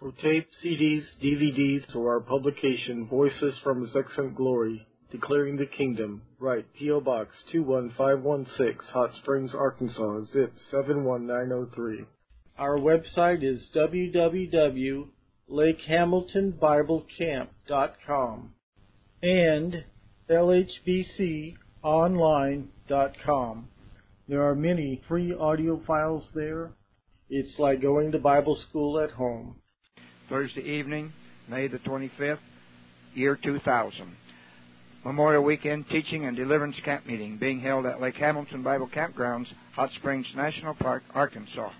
For tape, CDs, DVDs, or our publication, Voices from His Glory, Declaring the Kingdom, write P.O. Box 21516, Hot Springs, Arkansas, zip 71903. Our website is www.lakehamiltonbiblecamp.com and lhbconline.com. There are many free audio files there. It's like going to Bible school at home. Thursday evening, May the 25th, year 2000. Memorial Weekend Teaching and Deliverance Camp Meeting being held at Lake Hamilton Bible Campgrounds, Hot Springs National Park, Arkansas.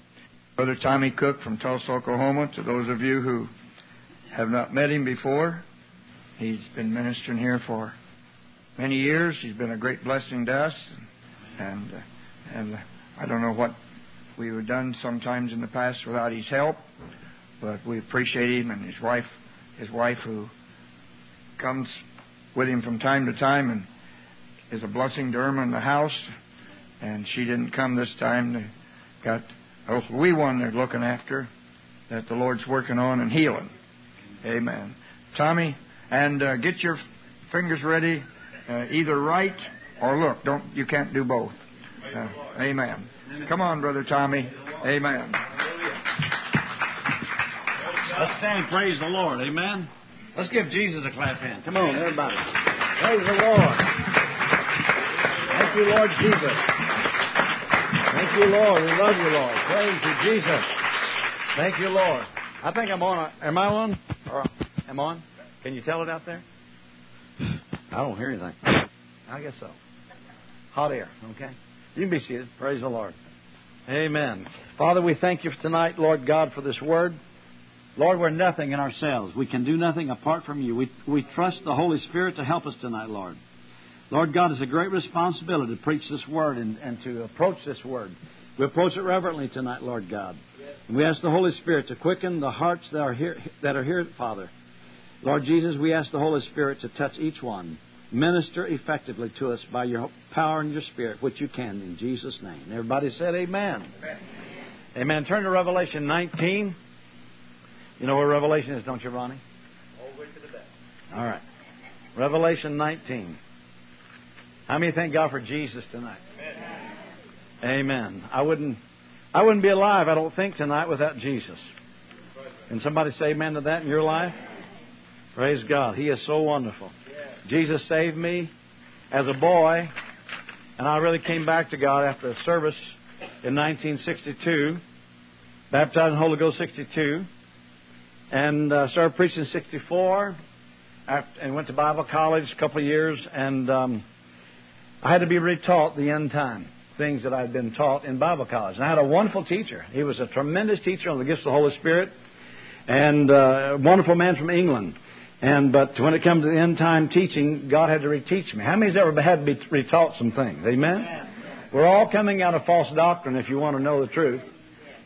Brother Tommy Cook from Tulsa, Oklahoma, to those of you who have not met him before, he's been ministering here for many years. He's been a great blessing to us, and uh, and I don't know what we would have done sometimes in the past without his help but we appreciate him and his wife, his wife who comes with him from time to time and is a blessing to Irma in the house. And she didn't come this time. They got a wee one they're looking after that the Lord's working on and healing. Amen. Tommy, and uh, get your fingers ready, uh, either right or look. Don't you can't do both. Uh, amen. Come on, brother Tommy. Amen. Let's stand praise the Lord. Amen. Let's give Jesus a clap hand. Come on, everybody. Praise the Lord. Thank you, Lord Jesus. Thank you, Lord. We love you, Lord. Praise you, Jesus. Thank you, Lord. I think I'm on. Am I on? Am on? Can you tell it out there? I don't hear anything. I guess so. Hot air. Okay. You can be seated. Praise the Lord. Amen. Father, we thank you for tonight, Lord God, for this word. Lord, we're nothing in ourselves. We can do nothing apart from you. We, we trust the Holy Spirit to help us tonight, Lord. Lord God, it's a great responsibility to preach this word and, and to approach this word. We approach it reverently tonight, Lord God. And we ask the Holy Spirit to quicken the hearts that are here, that are here Father. Lord Jesus, we ask the Holy Spirit to touch each one. Minister effectively to us by your power and your Spirit, which you can in Jesus' name. Everybody said amen. Amen. amen. Turn to Revelation 19. You know where Revelation is, don't you, Ronnie? All the way to the back. All right. Revelation 19. How many thank God for Jesus tonight? Amen. Amen. I wouldn't, I wouldn't be alive, I don't think, tonight without Jesus. Can somebody say amen to that in your life? Praise God. He is so wonderful. Jesus saved me as a boy, and I really came back to God after a service in 1962, baptized in Holy Ghost 62 and uh, started preaching in '64, and went to Bible college a couple of years, and um, I had to be retaught the end time things that I'd been taught in Bible college. And I had a wonderful teacher. He was a tremendous teacher on the gifts of the Holy Spirit, and uh, a wonderful man from England. And but when it comes to the end time teaching, God had to reteach me. How many's ever had to be retaught some things? Amen. We're all coming out of false doctrine, if you want to know the truth,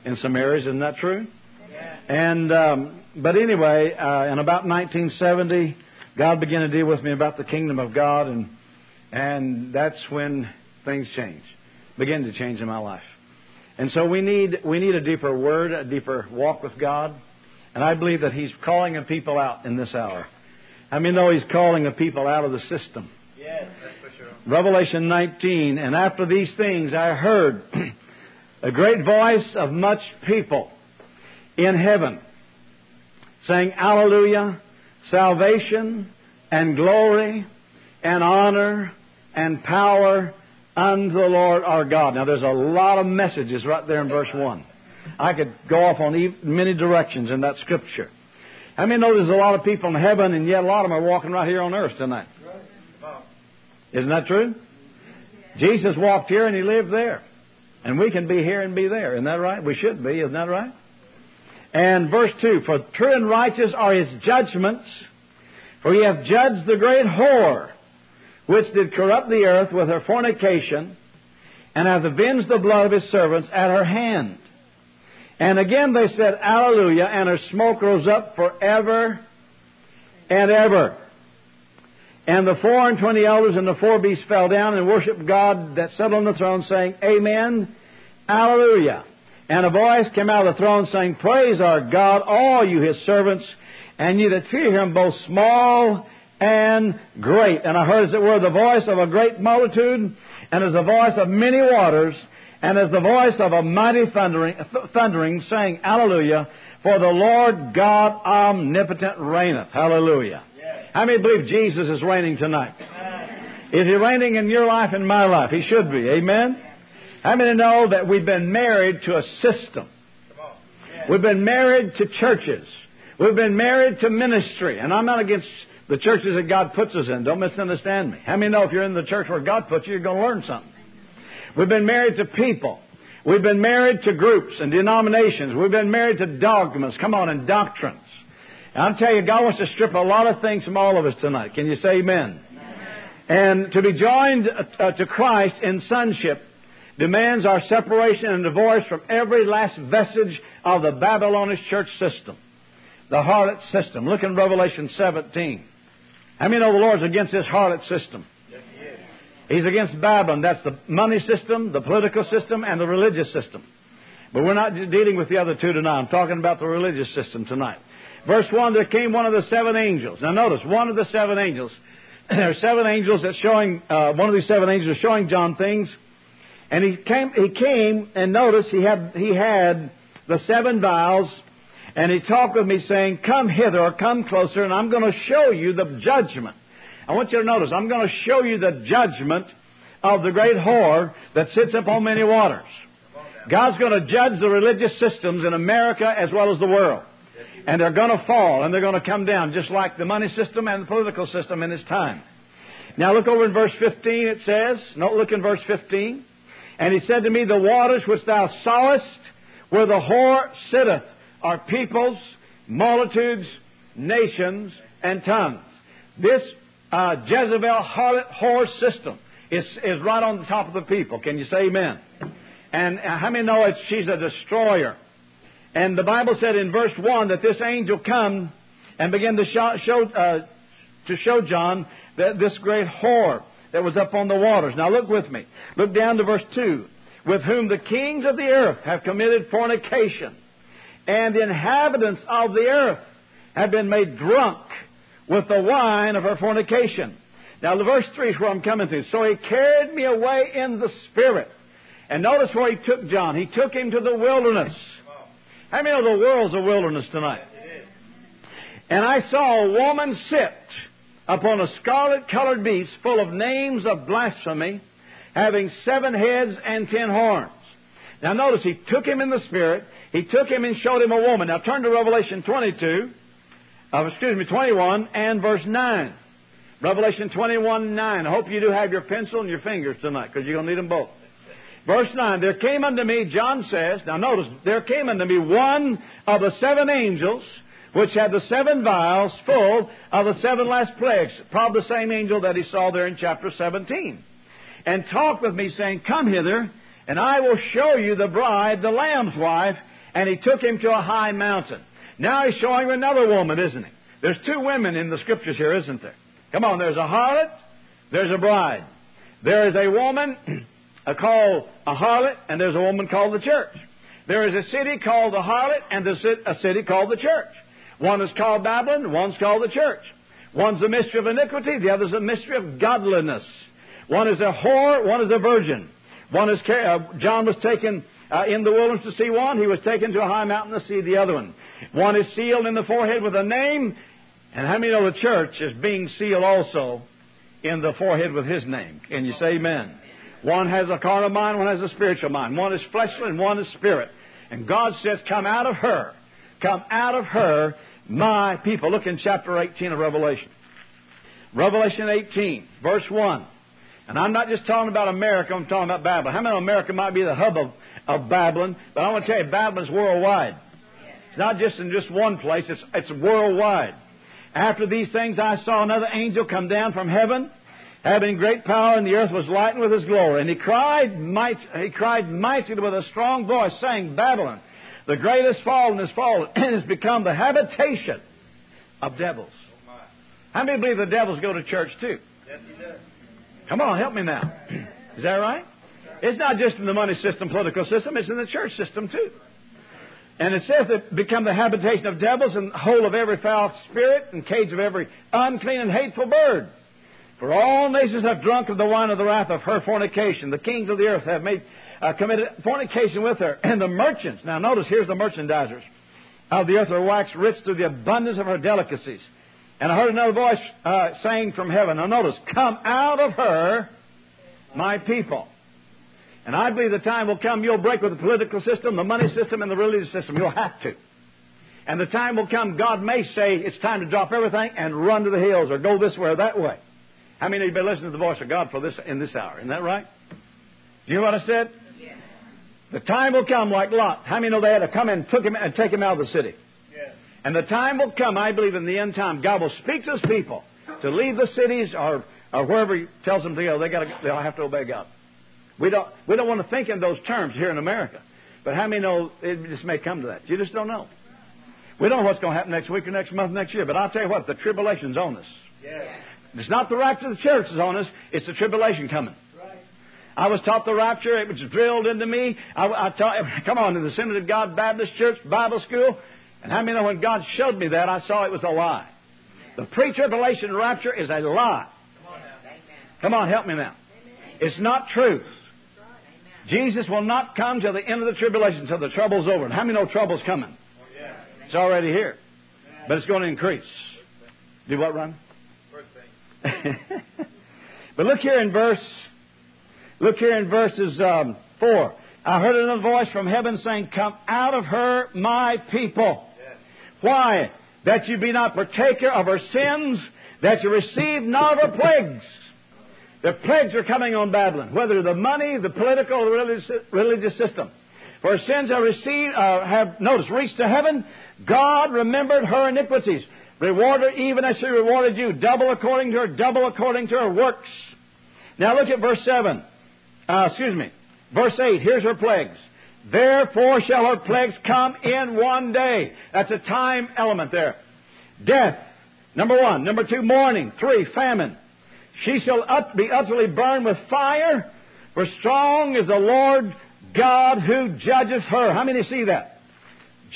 in some areas. Isn't that true? And um, but anyway, uh, in about 1970, God began to deal with me about the kingdom of God, and and that's when things changed, begin to change in my life. And so we need we need a deeper word, a deeper walk with God, and I believe that He's calling a people out in this hour. I mean, though He's calling a people out of the system. Yes, that's for sure. Revelation 19, and after these things I heard a great voice of much people in heaven, saying, Alleluia, salvation and glory and honor and power unto the Lord our God. Now, there's a lot of messages right there in verse 1. I could go off on many directions in that scripture. How many know there's a lot of people in heaven, and yet a lot of them are walking right here on earth tonight? Isn't that true? Jesus walked here and he lived there. And we can be here and be there. Isn't that right? We should be. Isn't that right? And verse 2 For true and righteous are his judgments, for he hath judged the great whore, which did corrupt the earth with her fornication, and hath avenged the blood of his servants at her hand. And again they said, Alleluia, and her smoke rose up forever and ever. And the four and twenty elders and the four beasts fell down and worshipped God that sat on the throne, saying, Amen, Alleluia. And a voice came out of the throne saying, Praise our God, all you his servants, and ye that fear him, both small and great. And I heard as it were the voice of a great multitude, and as the voice of many waters, and as the voice of a mighty thundering, th- thundering saying, Hallelujah, for the Lord God omnipotent reigneth. Hallelujah. How many believe Jesus is reigning tonight? Is he reigning in your life and my life? He should be. Amen? How many know that we've been married to a system? We've been married to churches. We've been married to ministry. And I'm not against the churches that God puts us in. Don't misunderstand me. How many know if you're in the church where God puts you, you're going to learn something? We've been married to people. We've been married to groups and denominations. We've been married to dogmas. Come on, and doctrines. And I'll tell you, God wants to strip a lot of things from all of us tonight. Can you say amen? And to be joined uh, to Christ in sonship demands our separation and divorce from every last vestige of the Babylonish church system, the harlot system. Look in Revelation 17. How many know the Lord's against this harlot system? He's against Babylon. That's the money system, the political system, and the religious system. But we're not dealing with the other two tonight. I'm talking about the religious system tonight. Verse 1, there came one of the seven angels. Now notice, one of the seven angels. there are seven angels that's showing, uh, one of these seven angels is showing John things. And he came, he came and notice he had, he had the seven vials and he talked with me saying, come hither or come closer and I'm going to show you the judgment. I want you to notice, I'm going to show you the judgment of the great whore that sits upon many waters. God's going to judge the religious systems in America as well as the world. And they're going to fall and they're going to come down just like the money system and the political system in its time. Now look over in verse 15 it says, no, look in verse 15. And he said to me, The waters which thou sawest, where the whore sitteth, are peoples, multitudes, nations, and tongues. This uh, Jezebel harlot whore system is, is right on the top of the people. Can you say amen? And uh, how many know it, she's a destroyer? And the Bible said in verse 1 that this angel come and began to show, show uh, to show John that this great whore that was up on the waters. Now look with me. Look down to verse 2. With whom the kings of the earth have committed fornication, and the inhabitants of the earth have been made drunk with the wine of her fornication. Now, the verse 3 is where I'm coming to. So he carried me away in the Spirit. And notice where he took John. He took him to the wilderness. How many know the world's a wilderness tonight? And I saw a woman sit upon a scarlet colored beast full of names of blasphemy, having seven heads and ten horns. Now notice, he took him in the Spirit, he took him and showed him a woman. Now turn to Revelation 22, uh, excuse me, 21 and verse 9. Revelation 21, 9. I hope you do have your pencil and your fingers tonight, because you're going to need them both. Verse 9, there came unto me, John says, now notice, there came unto me one of the seven angels which had the seven vials full of the seven last plagues, probably the same angel that he saw there in chapter 17, and talked with me, saying, Come hither, and I will show you the bride, the Lamb's wife. And he took him to a high mountain. Now he's showing another woman, isn't he? There's two women in the scriptures here, isn't there? Come on, there's a harlot, there's a bride. There is a woman called a harlot, and there's a woman called the church. There is a city called the harlot, and there's a city called the church. One is called Babylon, one's called the church. One's the mystery of iniquity, the other's the mystery of godliness. One is a whore, one is a virgin. One is, uh, John was taken uh, in the wilderness to see one, he was taken to a high mountain to see the other one. One is sealed in the forehead with a name, and how many know the church is being sealed also in the forehead with his name? Can you say amen? One has a carnal mind, one has a spiritual mind. One is fleshly and one is spirit. And God says, Come out of her. Come out of her, my people. Look in chapter 18 of Revelation. Revelation 18, verse 1. And I'm not just talking about America, I'm talking about Babylon. How many America might be the hub of, of Babylon? But I want to tell you, Babylon's worldwide. It's not just in just one place, it's, it's worldwide. After these things, I saw another angel come down from heaven, having great power, and the earth was lightened with his glory. And he cried, might, he cried mightily with a strong voice, saying, Babylon, the greatest fallen is fallen, and has become the habitation of devils. How many believe the devils go to church too? Yes, he does. Come on, help me now. Is that right? It's not just in the money system, political system, it's in the church system too. And it says that become the habitation of devils and hole of every foul spirit and cage of every unclean and hateful bird. For all nations have drunk of the wine of the wrath of her fornication. The kings of the earth have made uh, committed fornication with her, and the merchants. Now notice here's the merchandisers of the earth are waxed rich through the abundance of her delicacies. And I heard another voice uh, saying from heaven. Now notice, come out of her, my people. And I believe the time will come you'll break with the political system, the money system, and the religious system. You'll have to. And the time will come, God may say it's time to drop everything and run to the hills or go this way or that way. How many of you been listening to the voice of God for this in this hour? Isn't that right? Do you hear what I said? The time will come like Lot. How many know they had to come and took him and take him out of the city? Yes. And the time will come, I believe, in the end time, God will speak to His people to leave the cities or, or wherever He tells them to go. They got they'll have to obey God. We don't, we don't want to think in those terms here in America. But how many know it just may come to that? You just don't know. We don't know what's going to happen next week or next month, next year. But I'll tell you what, the tribulation's on us. Yes. It's not the rapture of the church is on us. It's the tribulation coming. I was taught the rapture. It was drilled into me. I, I taught, come on, in the Assembly of God Baptist Church Bible School. And how many know when God showed me that, I saw it was a lie. The pre-tribulation rapture is a lie. Come on, help me now. It's not truth. Jesus will not come till the end of the tribulation, until the trouble's over. And how many know trouble's coming? It's already here. But it's going to increase. Do what, Ron? but look here in verse, look here in verses um, 4. I heard another voice from heaven saying, Come out of her, my people. Yes. Why? That you be not partaker of her sins, that you receive not of her plagues. The plagues are coming on Babylon, whether the money, the political, or religious, religious system. For sins are received, uh, have, notice, reached to heaven. God remembered her iniquities. Reward her even as she rewarded you, double according to her, double according to her works. Now look at verse 7. Uh, excuse me. Verse 8. Here's her plagues. Therefore shall her plagues come in one day. That's a time element there. Death. Number one. Number two, mourning. Three, famine. She shall be utterly burned with fire, for strong is the Lord God who judges her. How many see that?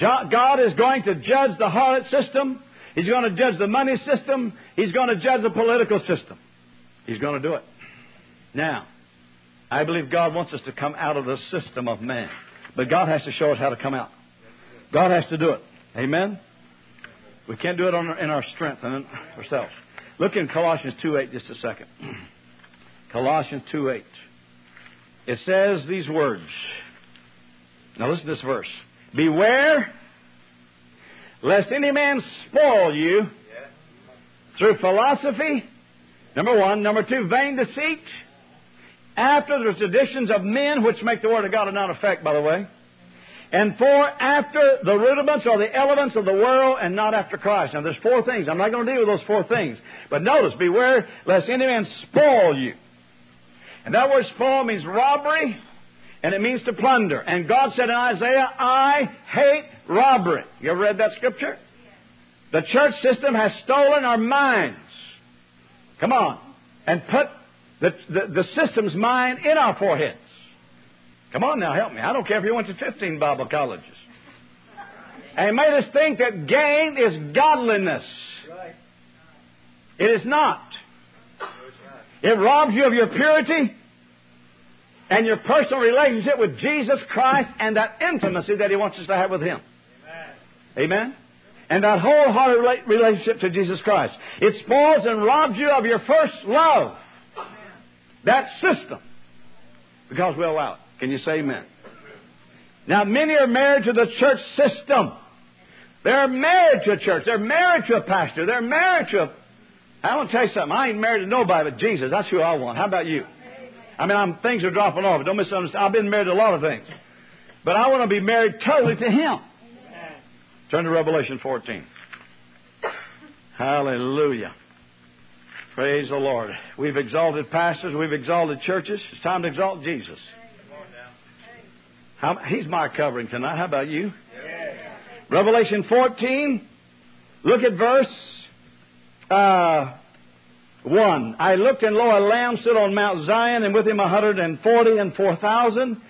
God is going to judge the harlot system. He's going to judge the money system. He's going to judge the political system. He's going to do it. Now, I believe God wants us to come out of the system of man. But God has to show us how to come out. God has to do it. Amen? We can't do it our, in our strength and ourselves. Look in Colossians 2.8 just a second. Colossians 2.8. It says these words. Now listen to this verse. Beware lest any man spoil you through philosophy, number one. Number two, vain deceit, after the traditions of men, which make the Word of God of none effect, by the way. And four, after the rudiments or the elements of the world and not after Christ. Now, there's four things. I'm not going to deal with those four things. But notice, beware lest any man spoil you. And that word spoil means robbery, and it means to plunder. And God said in Isaiah, I hate robbery. You ever read that scripture? The church system has stolen our minds. Come on. And put the, the, the system's mind in our foreheads. Come on now, help me. I don't care if you went to 15 Bible colleges. And made us think that gain is godliness. It is not. It robs you of your purity and your personal relationship with Jesus Christ and that intimacy that He wants us to have with Him. Amen? Amen? And that wholehearted relationship to Jesus Christ. It spoils and robs you of your first love. That system. Because we allow it. Can you say amen? Now, many are married to the church system. They're married to a church. They're married to a pastor. They're married to a. I want to tell you something. I ain't married to nobody but Jesus. That's who I want. How about you? I mean, I'm, things are dropping off. Don't misunderstand. I've been married to a lot of things. But I want to be married totally to Him. Turn to Revelation 14. Hallelujah. Praise the Lord. We've exalted pastors, we've exalted churches. It's time to exalt Jesus. How, he's my covering tonight. How about you? Yeah. Revelation 14. Look at verse uh, 1. I looked, and lo, a lamb stood on Mount Zion, and with him a hundred and forty and four thousand,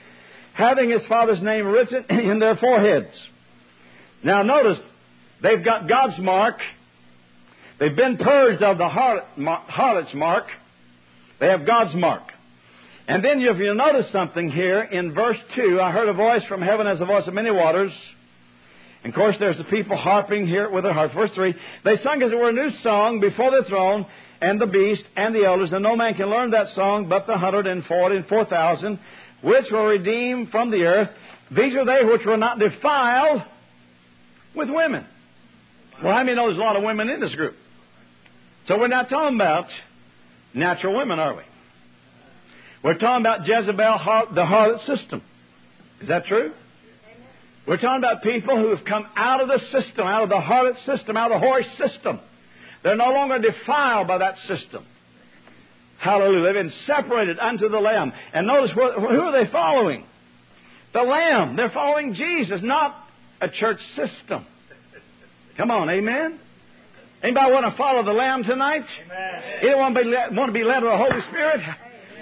having his father's name written in their foreheads. Now notice, they've got God's mark. They've been purged of the harlot's mark. They have God's mark. And then if you notice something here in verse 2, I heard a voice from heaven as the voice of many waters. And of course, there's the people harping here with their harps. Verse 3, they sung as it were a new song before the throne and the beast and the elders, and no man can learn that song but the hundred and forty and four thousand, which were redeemed from the earth. These are they which were not defiled with women. Well, how many know there's a lot of women in this group? So we're not talking about natural women, are we? We're talking about Jezebel, the harlot system. Is that true? We're talking about people who have come out of the system, out of the harlot system, out of the whore system. They're no longer defiled by that system. Hallelujah. They've been separated unto the Lamb. And notice who are they following? The Lamb. They're following Jesus, not a church system. Come on, amen? Anybody want to follow the Lamb tonight? Amen. Anyone want to be led by the Holy Spirit?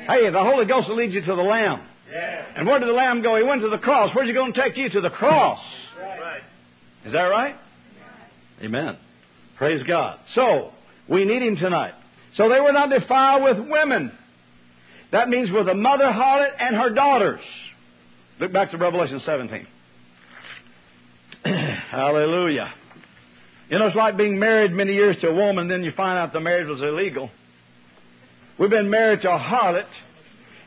Hey, the Holy Ghost will lead you to the Lamb. Yeah. And where did the Lamb go? He went to the cross. Where's he going to take you? To the cross. Right. Is that right? Amen. Praise God. So, we need him tonight. So they were not defiled with women. That means with a mother harlot and her daughters. Look back to Revelation 17. Hallelujah. You know, it's like being married many years to a woman, then you find out the marriage was illegal. We've been married to a harlot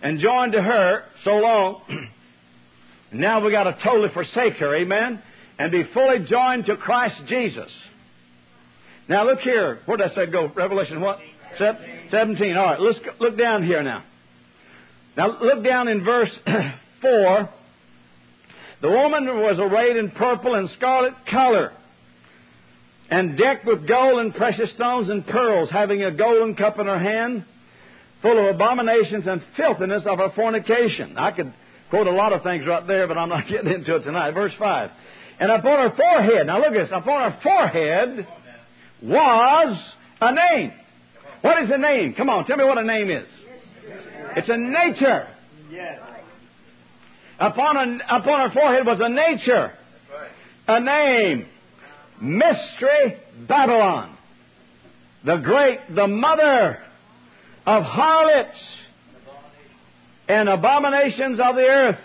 and joined to her so long. now we got to totally forsake her, amen, and be fully joined to Christ Jesus. Now look here. Where did I say go? Revelation what? 17. All right, let's look down here now. Now look down in verse 4. The woman was arrayed in purple and scarlet color and decked with gold and precious stones and pearls, having a golden cup in her hand, full of abominations and filthiness of her fornication. I could quote a lot of things right there, but I'm not getting into it tonight. Verse 5. And upon her forehead, now look at this, upon her forehead was a name. What is a name? Come on, tell me what a name is. It's a nature. Upon, a, upon her forehead was a nature. A name. Mystery Babylon. The great, the mother of harlots and abominations of the earth.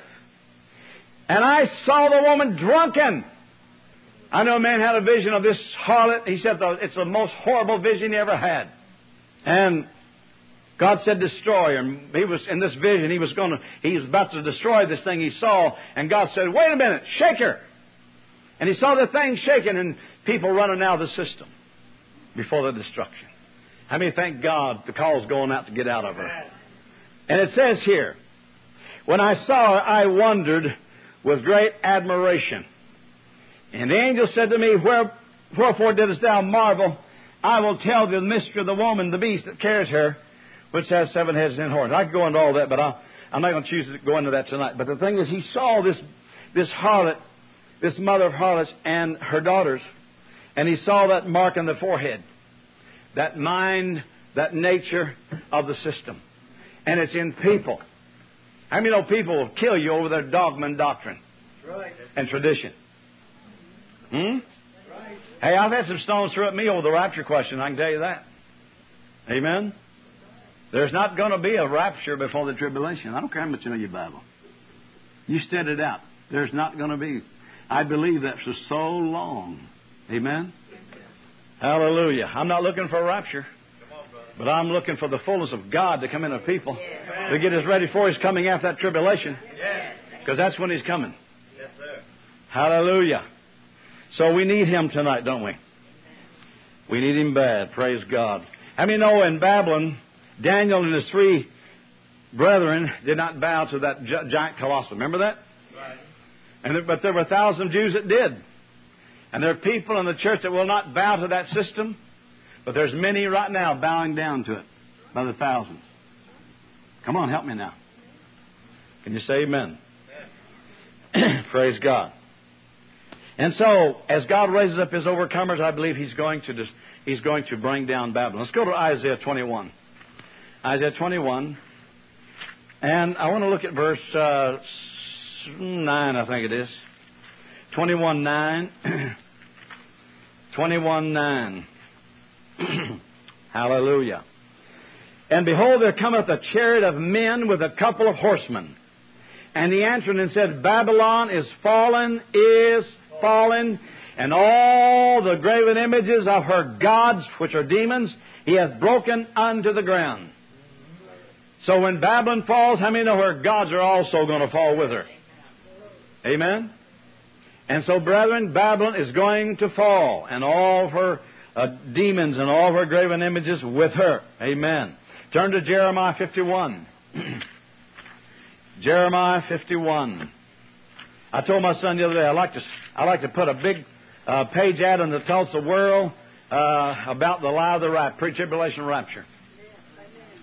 And I saw the woman drunken. I know a man had a vision of this harlot. He said it's the most horrible vision he ever had. And God said, destroy her. He was, in this vision, he was going to, he was about to destroy this thing he saw. And God said, wait a minute, shake her. And he saw the thing shaking and people running out of the system before the destruction. How many thank God the call's going out to get out of her? And it says here, when I saw her, I wondered with great admiration. And the angel said to me, Where, Wherefore didst thou marvel? I will tell thee the mystery of the woman, the beast that carries her, which has seven heads and ten horns. I could go into all that, but i am not going to choose to go into that tonight. But the thing is, he saw this, this harlot, this mother of harlots, and her daughters, and he saw that mark on the forehead, that mind, that nature of the system. And it's in people. How many know people will kill you over their dogma and doctrine and tradition? Hmm? Hey, I've had some stones thrown at me over the rapture question. I can tell you that. Amen. There's not going to be a rapture before the tribulation. I don't care how much you know your Bible. You study it out. There's not going to be. I believe that for so long. Amen. Hallelujah. I'm not looking for a rapture. But I'm looking for the fullness of God to come into people to get us ready for His coming after that tribulation. Because that's when He's coming. Hallelujah. So we need him tonight, don't we? We need him bad. Praise God. How many know in Babylon, Daniel and his three brethren did not bow to that giant colossus? Remember that? Right. And there, but there were a thousand Jews that did. And there are people in the church that will not bow to that system, but there's many right now bowing down to it by the thousands. Come on, help me now. Can you say amen? Praise God. And so, as God raises up His overcomers, I believe He's going to He's going to bring down Babylon. Let's go to Isaiah 21. Isaiah 21, and I want to look at verse uh, nine. I think it is 21 nine. 21 9. Hallelujah. And behold, there cometh a chariot of men with a couple of horsemen. And he answered and said, Babylon is fallen, is fallen, and all the graven images of her gods, which are demons, he hath broken unto the ground. So when Babylon falls, how many know her gods are also going to fall with her? Amen? And so, brethren, Babylon is going to fall, and all her uh, demons and all her graven images with her. Amen. Turn to Jeremiah 51. Jeremiah 51. I told my son the other day I like to I like to put a big uh, page ad in the Tulsa World uh, about the lie of the rapture, pre-tribulation rapture.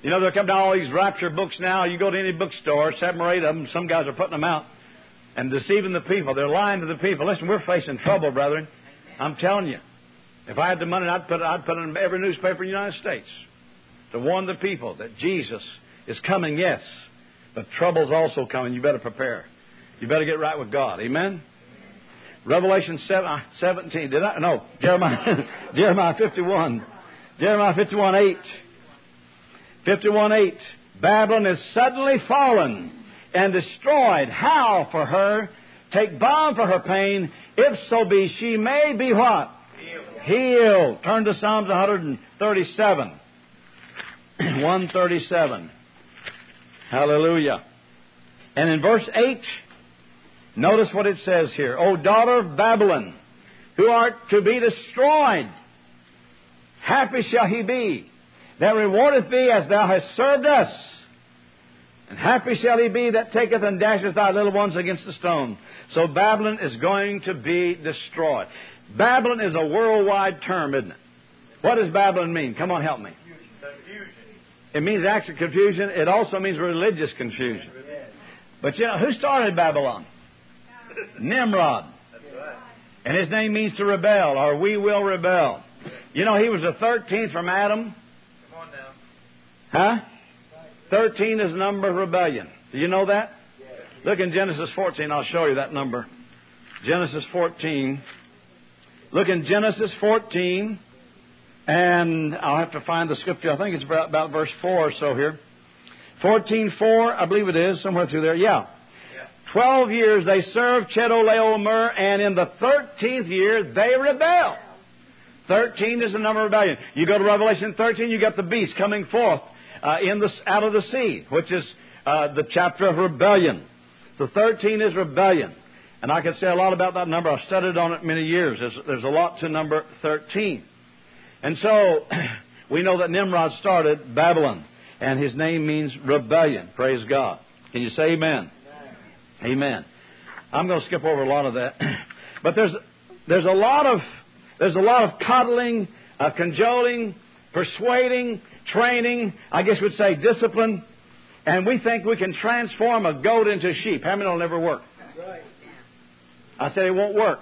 You know, they're coming down all these rapture books now. You go to any bookstore, seven or eight of them, some guys are putting them out and deceiving the people. They're lying to the people. Listen, we're facing trouble, brethren. I'm telling you. If I had the money, I'd put it, I'd put it in every newspaper in the United States to warn the people that Jesus is coming, yes, but trouble's also coming. You better prepare. You better get right with God. Amen? Revelation uh, 17. Did I? No. Jeremiah, Jeremiah 51. Jeremiah 51 8. 51 8. Babylon is suddenly fallen and destroyed. How for her? Take balm for her pain, if so be she may be what? Healed. Healed. Turn to Psalms 137. 137. Hallelujah. And in verse 8, notice what it says here. O daughter of Babylon, who art to be destroyed, happy shall he be that rewardeth thee as thou hast served us. And happy shall he be that taketh and dasheth thy little ones against the stone. So Babylon is going to be destroyed. Babylon is a worldwide term, isn't it? What does Babylon mean? Come on, help me. It means acts of confusion. It also means religious confusion. But you know, who started Babylon? Nimrod. And his name means to rebel, or we will rebel. You know, he was the 13th from Adam. Come on now. Huh? 13 is the number of rebellion. Do you know that? Look in Genesis 14. I'll show you that number. Genesis 14. Look in Genesis 14. And I'll have to find the scripture. I think it's about, about verse 4 or so here. 14.4, I believe it is, somewhere through there. Yeah. Twelve years they served Chedorlaomer, and in the thirteenth year they rebel. Thirteen is the number of rebellion. You go to Revelation 13, you got the beast coming forth uh, in the, out of the sea, which is uh, the chapter of rebellion. So 13 is rebellion. And I can say a lot about that number. I've studied on it many years. There's, there's a lot to number 13. And so we know that Nimrod started Babylon, and his name means rebellion. Praise God. Can you say amen? Amen. amen. I'm going to skip over a lot of that. But there's, there's a lot of, there's a lot of coddling, uh, cajoling, persuading, training, I guess we'd say discipline, and we think we can transform a goat into a sheep. How many will never work? I said it won't work.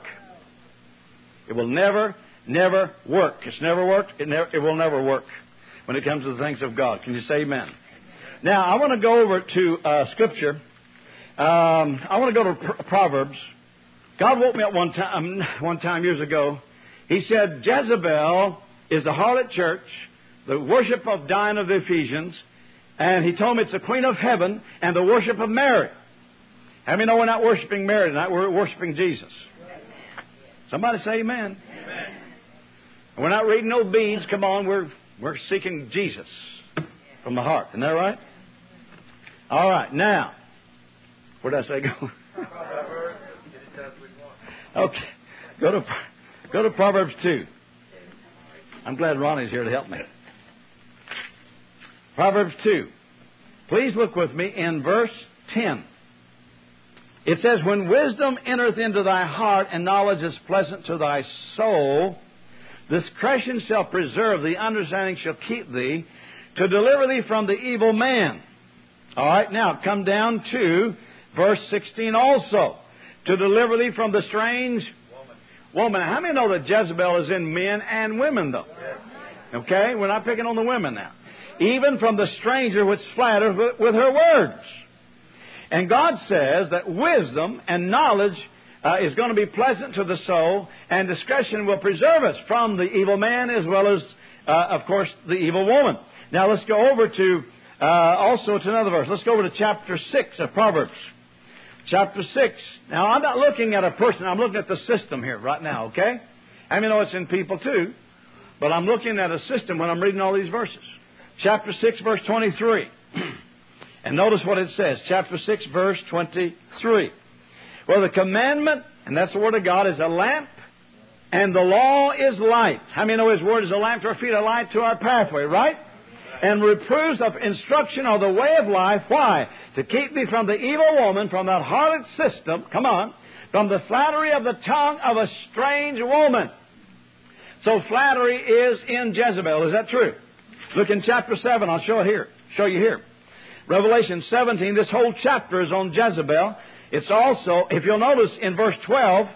It will never, never work. It's never worked. It, never, it will never work when it comes to the things of God. Can you say amen? Now, I want to go over to uh, Scripture. Um, I want to go to Proverbs. God woke me up one time, one time years ago. He said, Jezebel is the harlot church, the worship of Diana of the Ephesians, and he told me it's the Queen of Heaven and the worship of Mary. How many know we're not worshiping Mary tonight? We're worshiping Jesus. Somebody say amen. amen. We're not reading no beads. Come on, we're, we're seeking Jesus from the heart. Isn't that right? All right, now, where did I say go? okay, go to, go to Proverbs 2. I'm glad Ronnie's here to help me. Proverbs 2. Please look with me in verse 10. It says, When wisdom entereth into thy heart, and knowledge is pleasant to thy soul, discretion shall preserve thee, understanding shall keep thee, to deliver thee from the evil man. All right, now come down to verse 16 also. To deliver thee from the strange woman. How many know that Jezebel is in men and women, though? Okay? We're not picking on the women now. Even from the stranger which flatters with, her words. And God says that wisdom and knowledge uh, is going to be pleasant to the soul, and discretion will preserve us from the evil man as well as, uh, of course, the evil woman. Now let's go over to uh, also to another verse. Let's go over to chapter six of Proverbs. Chapter six. Now I'm not looking at a person. I'm looking at the system here right now. Okay. I mean, know it's in people too, but I'm looking at a system when I'm reading all these verses. Chapter six, verse twenty-three. and notice what it says. Chapter six, verse twenty-three. Well, the commandment, and that's the Word of God, is a lamp, and the law is light. How many know His Word is a lamp to our feet, a light to our pathway, right? And reproofs of instruction are the way of life. Why? To keep me from the evil woman, from that harlot system, come on, from the flattery of the tongue of a strange woman. So flattery is in Jezebel. Is that true? Look in chapter 7. I'll show here. Show you here. Revelation 17, this whole chapter is on Jezebel. It's also, if you'll notice in verse 12,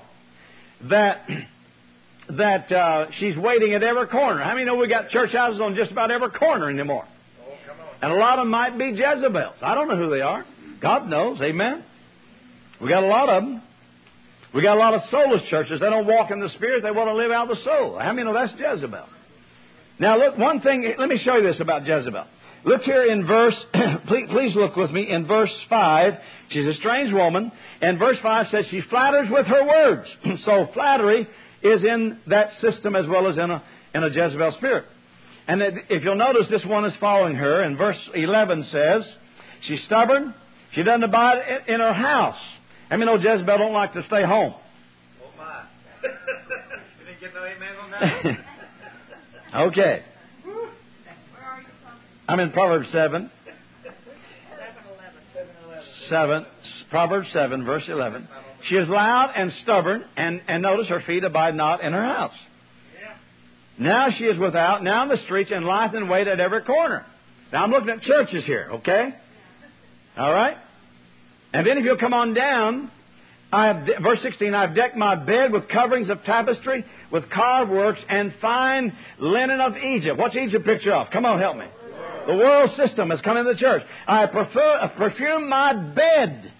that that uh, she's waiting at every corner. How many know we got church houses on just about every corner anymore? Oh. And a lot of them might be Jezebels. I don't know who they are. God knows. Amen. We got a lot of them. We got a lot of soulless churches. They don't walk in the Spirit. They want to live out the soul. How many know that's Jezebel? Now, look, one thing, let me show you this about Jezebel. Look here in verse, please, please look with me in verse 5. She's a strange woman. And verse 5 says she flatters with her words. so flattery is in that system as well as in a, in a Jezebel spirit. And if you'll notice, this one is following her. And verse 11 says, she's stubborn. She doesn't abide in her house. I mean, no, Jezebel don't like to stay home. Oh, my. you didn't get no amen on that? okay. I'm in Proverbs 7. 7, Proverbs 7, verse 11. She is loud and stubborn, and, and notice her feet abide not in her house. Now she is without, now in the streets, and lieth in wait at every corner. Now I'm looking at churches here, okay? All right? And then if you'll come on down, I have, verse 16, I've decked my bed with coverings of tapestry, with carved works, and fine linen of Egypt. What's Egypt picture of? Come on, help me. The world system has come into the church. I prefer, perfume my bed.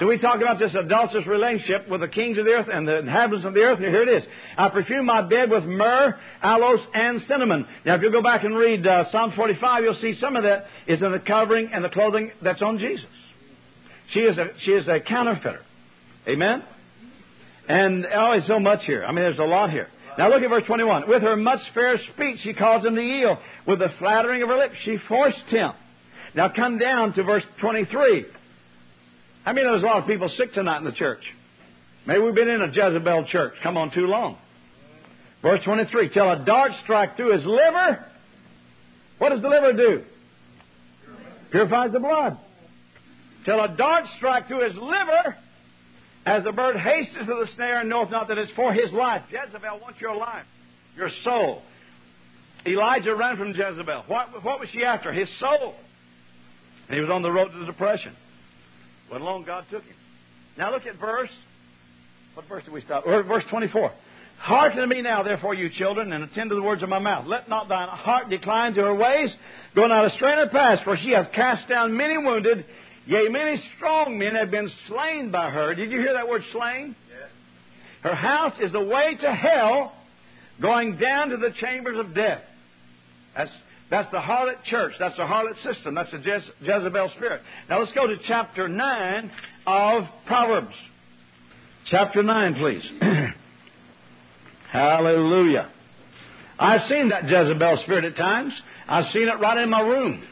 Do we talk about this adulterous relationship with the kings of the earth and the inhabitants of the earth? Here it is. I perfume my bed with myrrh, aloes, and cinnamon. Now, if you go back and read uh, Psalm 45, you'll see some of that is in the covering and the clothing that's on Jesus. She is a, she is a counterfeiter. Amen? And oh, so much here. I mean, there's a lot here. Now look at verse 21. With her much fair speech, she caused him to yield. With the flattering of her lips, she forced him. Now come down to verse 23. I mean, there's a lot of people sick tonight in the church. Maybe we've been in a Jezebel church. Come on too long. Verse 23. Till a dart strike through his liver. What does the liver do? Purifies the blood. Till a dart strike through his liver, as the bird hastens to the snare and knoweth not that it's for his life. Jezebel wants your life, your soul. Elijah ran from Jezebel. What, what was she after? His soul. And he was on the road to the depression. When long God took him. Now look at verse. What verse did we stop? Verse 24. Hearken to me now, therefore, you children, and attend to the words of my mouth. Let not thine heart decline to her ways. Go not astray in her paths, for she hath cast down many wounded, Yea, many strong men have been slain by her. Did you hear that word slain? Yes. Her house is the way to hell, going down to the chambers of death. That's, that's the harlot church. That's the harlot system. That's the Jez- Jezebel spirit. Now let's go to chapter 9 of Proverbs. Chapter 9, please. Hallelujah. I've seen that Jezebel spirit at times. I've seen it right in my room.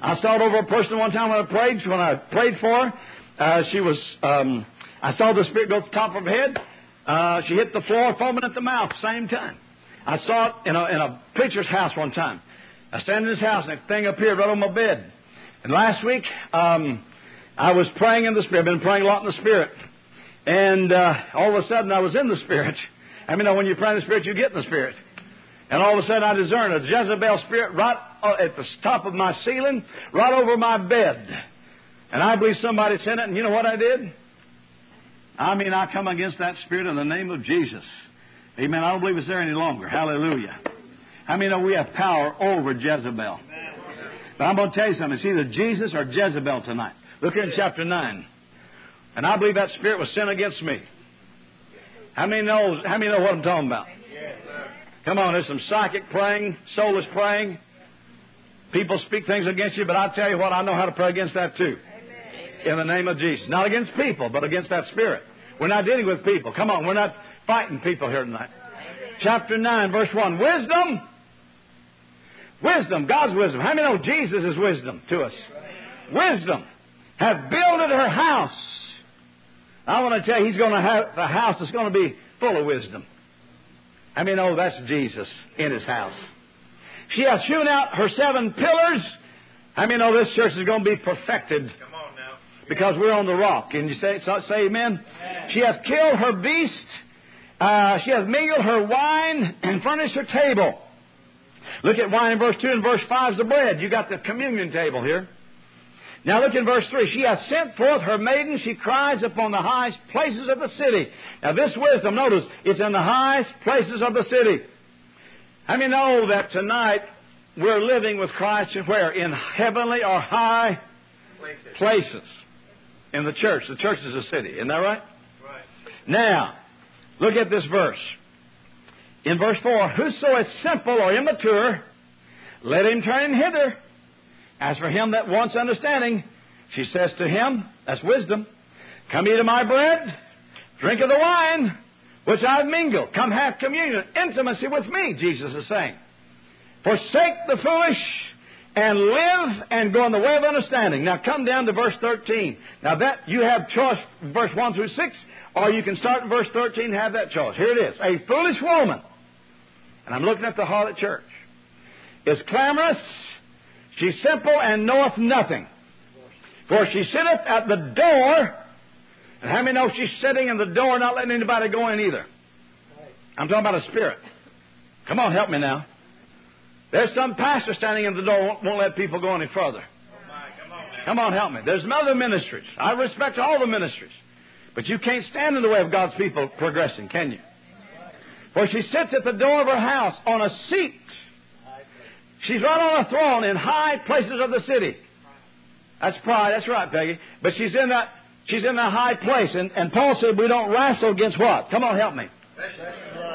I saw it over a person one time when I prayed. When I prayed for her, uh, she was. Um, I saw the spirit go to the top of her head. Uh, she hit the floor, foaming at the mouth, same time. I saw it in a, in a preacher's house one time. I stand in his house, and a thing appeared right on my bed. And last week, um, I was praying in the spirit. I've been praying a lot in the spirit, and uh, all of a sudden, I was in the spirit. I mean, when you pray in the spirit, you get in the spirit. And all of a sudden, I discerned a Jezebel spirit right Uh, at the top of my ceiling, right over my bed. And I believe somebody sent it, and you know what I did? I mean, I come against that spirit in the name of Jesus. Amen. I don't believe it's there any longer. Hallelujah. I mean, we have power over Jezebel? But I'm going to tell you something. It's either Jesus or Jezebel tonight. Look here in chapter 9. And I believe that spirit was sent against me. How many knows, how many know what I'm talking about? Come on, there's some psychic praying, soulless praying. People speak things against you, but I tell you what, I know how to pray against that too. In the name of Jesus. Not against people, but against that spirit. We're not dealing with people. Come on, we're not fighting people here tonight. Chapter 9, verse 1. Wisdom. Wisdom, God's wisdom. How many know Jesus is wisdom to us? Wisdom. Have builded her house. I want to tell you, he's going to have a house that's going to be full of wisdom. I mean, oh, that's Jesus in his house. She has hewn out her seven pillars. I mean, oh, this church is going to be perfected. Because we're on the rock. Can you say, say amen? amen. She has killed her beast. Uh, she has mingled her wine and furnished her table. Look at wine in verse 2 and verse 5 is the bread. You got the communion table here. Now look in verse 3. She has sent forth her maiden. She cries upon the highest places of the city. Now this wisdom, notice, it's in the highest places of the city. How many know that tonight we're living with Christ where? In heavenly or high places. places. In the church. The church is a city. Isn't that right? Right. Now, look at this verse. In verse 4, Whoso is simple or immature, let him turn hither. As for him that wants understanding, she says to him, that's wisdom, Come eat of my bread, drink of the wine, which I've mingled. Come have communion, intimacy with me, Jesus is saying. Forsake the foolish and live and go in the way of understanding. Now come down to verse 13. Now that you have choice, verse 1 through 6, or you can start in verse 13 and have that choice. Here it is. A foolish woman, and I'm looking at the harlot church, is clamorous She's simple and knoweth nothing. For she sitteth at the door, and how many know she's sitting in the door, not letting anybody go in either? I'm talking about a spirit. Come on, help me now. There's some pastor standing in the door won't, won't let people go any further. Come on, help me. There's other ministries. I respect all the ministries. But you can't stand in the way of God's people progressing, can you? For she sits at the door of her house on a seat She's right on a throne in high places of the city. That's pride. That's right, Peggy. But she's in that she's in a high place. And, and Paul said we don't wrestle against what? Come on, help me.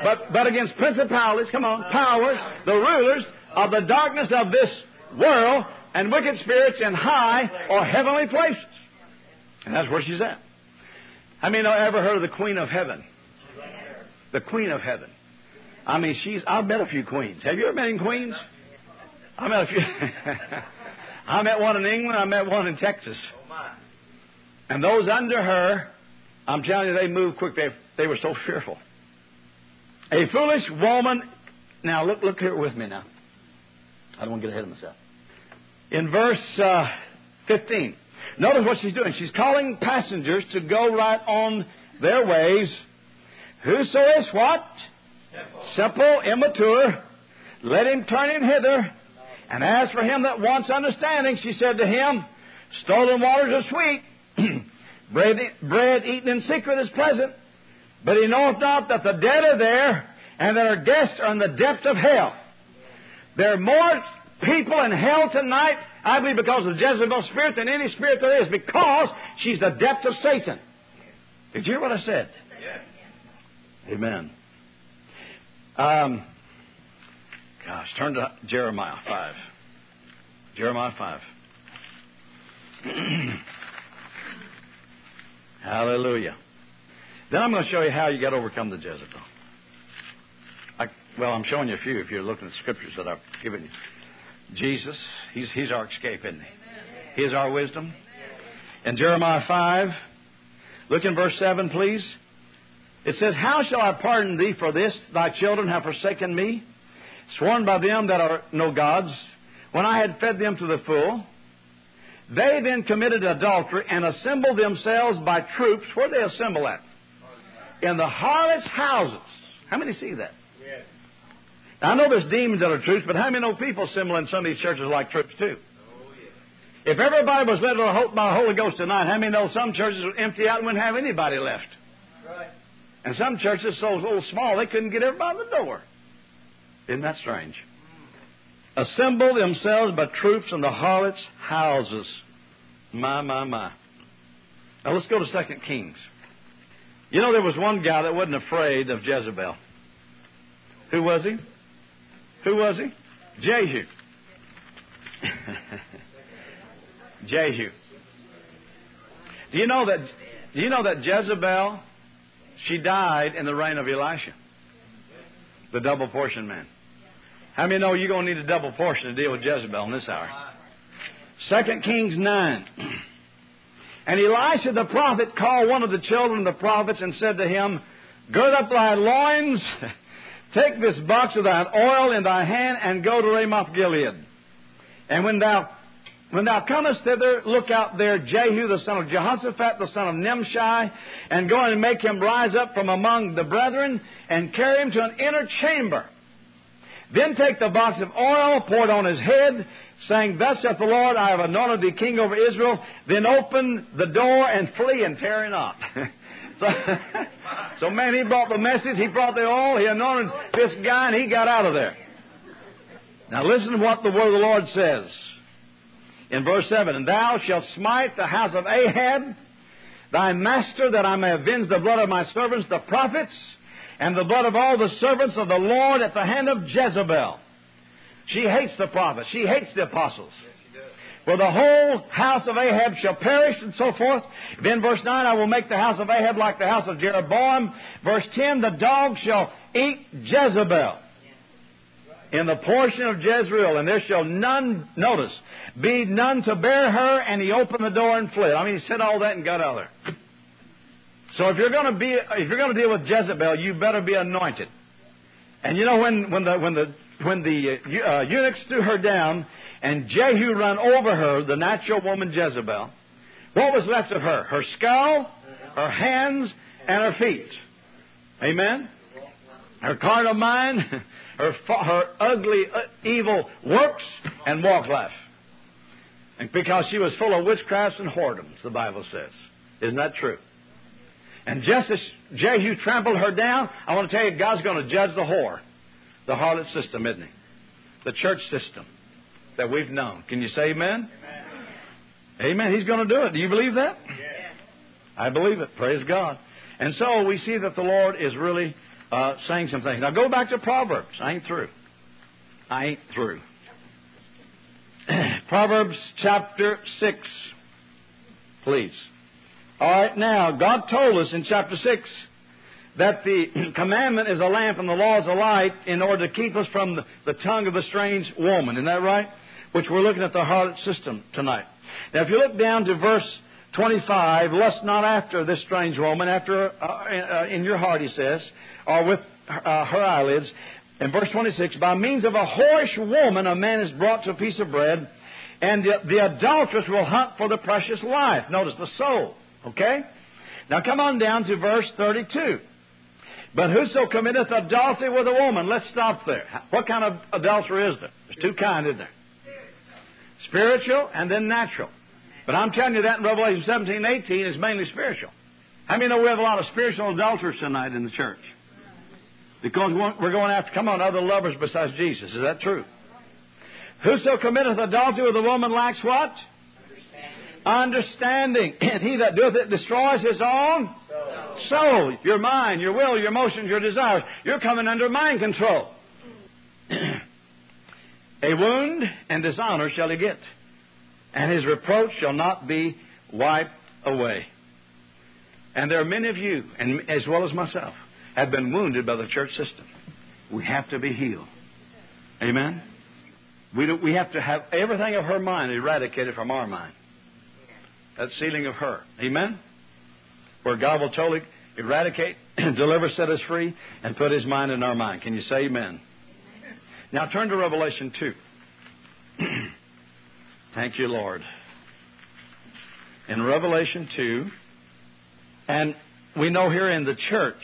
But but against principalities, come on, powers, the rulers of the darkness of this world, and wicked spirits in high or heavenly places. And that's where she's at. I mean, I ever heard of the Queen of Heaven? The Queen of Heaven. I mean, she's. I've met a few queens. Have you ever met any queens? I met a few. I met one in England. I met one in Texas. And those under her, I'm telling you, they moved quick. They, they were so fearful. A foolish woman. Now look, look here with me now. I don't want to get ahead of myself. In verse uh, 15, notice what she's doing. She's calling passengers to go right on their ways. Whoso is what? Simple, Simple immature. Let him turn in hither. And as for him that wants understanding, she said to him, Stolen waters are sweet, bread, bread eaten in secret is pleasant, but he knoweth not that the dead are there, and that our guests are in the depth of hell. There are more people in hell tonight, I believe, because of Jezebel's spirit than any spirit there is, because she's the depth of Satan. Did you hear what I said? Yes. Amen. Um, Gosh, turn to Jeremiah 5. Jeremiah 5. Hallelujah. Then I'm going to show you how you got to overcome the Jezebel. I, well, I'm showing you a few if you're looking at scriptures that I've given you. Jesus, he's, he's our escape, isn't he? He's our wisdom. In Jeremiah 5, look in verse 7, please. It says, How shall I pardon thee for this? Thy children have forsaken me sworn by them that are no gods, when I had fed them to the full. They then committed adultery and assembled themselves by troops. Where they assemble at? In the harlots' houses. How many see that? Yes. I know there's demons that are troops, but how many know people assemble in some of these churches like troops too? Oh. If everybody was led to hope by the Holy Ghost tonight, how many know some churches would empty out and wouldn't have anybody left? And some churches so little small they couldn't get everybody in the door. Isn't that strange? Assemble themselves by troops in the harlots' houses. My, my, my. Now let's go to Second Kings. You know, there was one guy that wasn't afraid of Jezebel. Who was he? Who was he? Jehu. Jehu. Do you know that? Do you know that Jezebel? She died in the reign of Elisha, the double portion man. How many know you're going to need a double portion to deal with Jezebel in this hour? Second Kings nine. And Elisha the prophet called one of the children of the prophets and said to him, Gird up thy loins, take this box of thine oil in thy hand, and go to Ramoth Gilead. And when thou when thou comest thither, look out there Jehu the son of Jehoshaphat, the son of Nimshi, and go and make him rise up from among the brethren, and carry him to an inner chamber. Then take the box of oil, pour it on his head, saying, Thus saith the Lord, I have anointed thee king over Israel. Then open the door and flee and tarry not. so, so, man, he brought the message, he brought the oil, he anointed this guy, and he got out of there. Now listen to what the word of the Lord says in verse 7 And thou shalt smite the house of Ahab, thy master, that I may avenge the blood of my servants, the prophets, and the blood of all the servants of the Lord at the hand of Jezebel. She hates the prophets. She hates the apostles. For the whole house of Ahab shall perish, and so forth. Then verse 9, I will make the house of Ahab like the house of Jeroboam. Verse 10, the dog shall eat Jezebel in the portion of Jezreel, and there shall none, notice, be none to bear her, and he opened the door and fled. I mean, he said all that and got out of there. So if you're going to be, if you're going to deal with Jezebel, you better be anointed. And you know when when the when the when the uh, eunuchs threw her down and Jehu ran over her, the natural woman Jezebel, what was left of her? Her skull, her hands, and her feet. Amen. Her carnal mind, her her ugly, uh, evil works, and walk life. And because she was full of witchcrafts and whoredoms, the Bible says. Isn't that true? And just as Jehu trampled her down, I want to tell you, God's going to judge the whore, the harlot system, isn't He? The church system that we've known. Can you say amen? Amen. amen. He's going to do it. Do you believe that? Yes. I believe it. Praise God. And so we see that the Lord is really uh, saying some things. Now go back to Proverbs. I ain't through. I ain't through. Proverbs chapter 6, please. All right, now, God told us in chapter 6 that the commandment is a lamp and the law is a light in order to keep us from the, tongue of the strange woman. Isn't that right? Which we're looking at the harlot system tonight. Now, if you look down to verse 25, lust not after this strange woman, after uh, uh, in your heart, he says, or with uh, her eyelids. In verse 26, by means of a whorish woman, a man is brought to a piece of bread, and the, the adulteress will hunt for the precious life. Notice the soul. Okay? Now come on down to verse 32. But whoso committeth adultery with a woman, let's stop there. What kind of adultery is there? There's two kinds, isn't there? Spiritual and then natural. But I'm telling you that in Revelation 17 18 is mainly spiritual. How many know we have a lot of spiritual adulterers tonight in the church? Because we're going after, come on, other lovers besides Jesus. Is that true? Whoso committeth adultery with a woman lacks what? Understanding. And he that doeth it destroys his own soul. Your mind, your will, your emotions, your desires. You're coming under mind control. A wound and dishonor shall he get, and his reproach shall not be wiped away. And there are many of you, and as well as myself, have been wounded by the church system. We have to be healed. Amen. We, do, we have to have everything of her mind eradicated from our mind. That sealing of her. Amen? Where God will totally eradicate, deliver, set us free, and put His mind in our mind. Can you say amen? Now turn to Revelation 2. Thank you, Lord. In Revelation 2, and we know here in the church,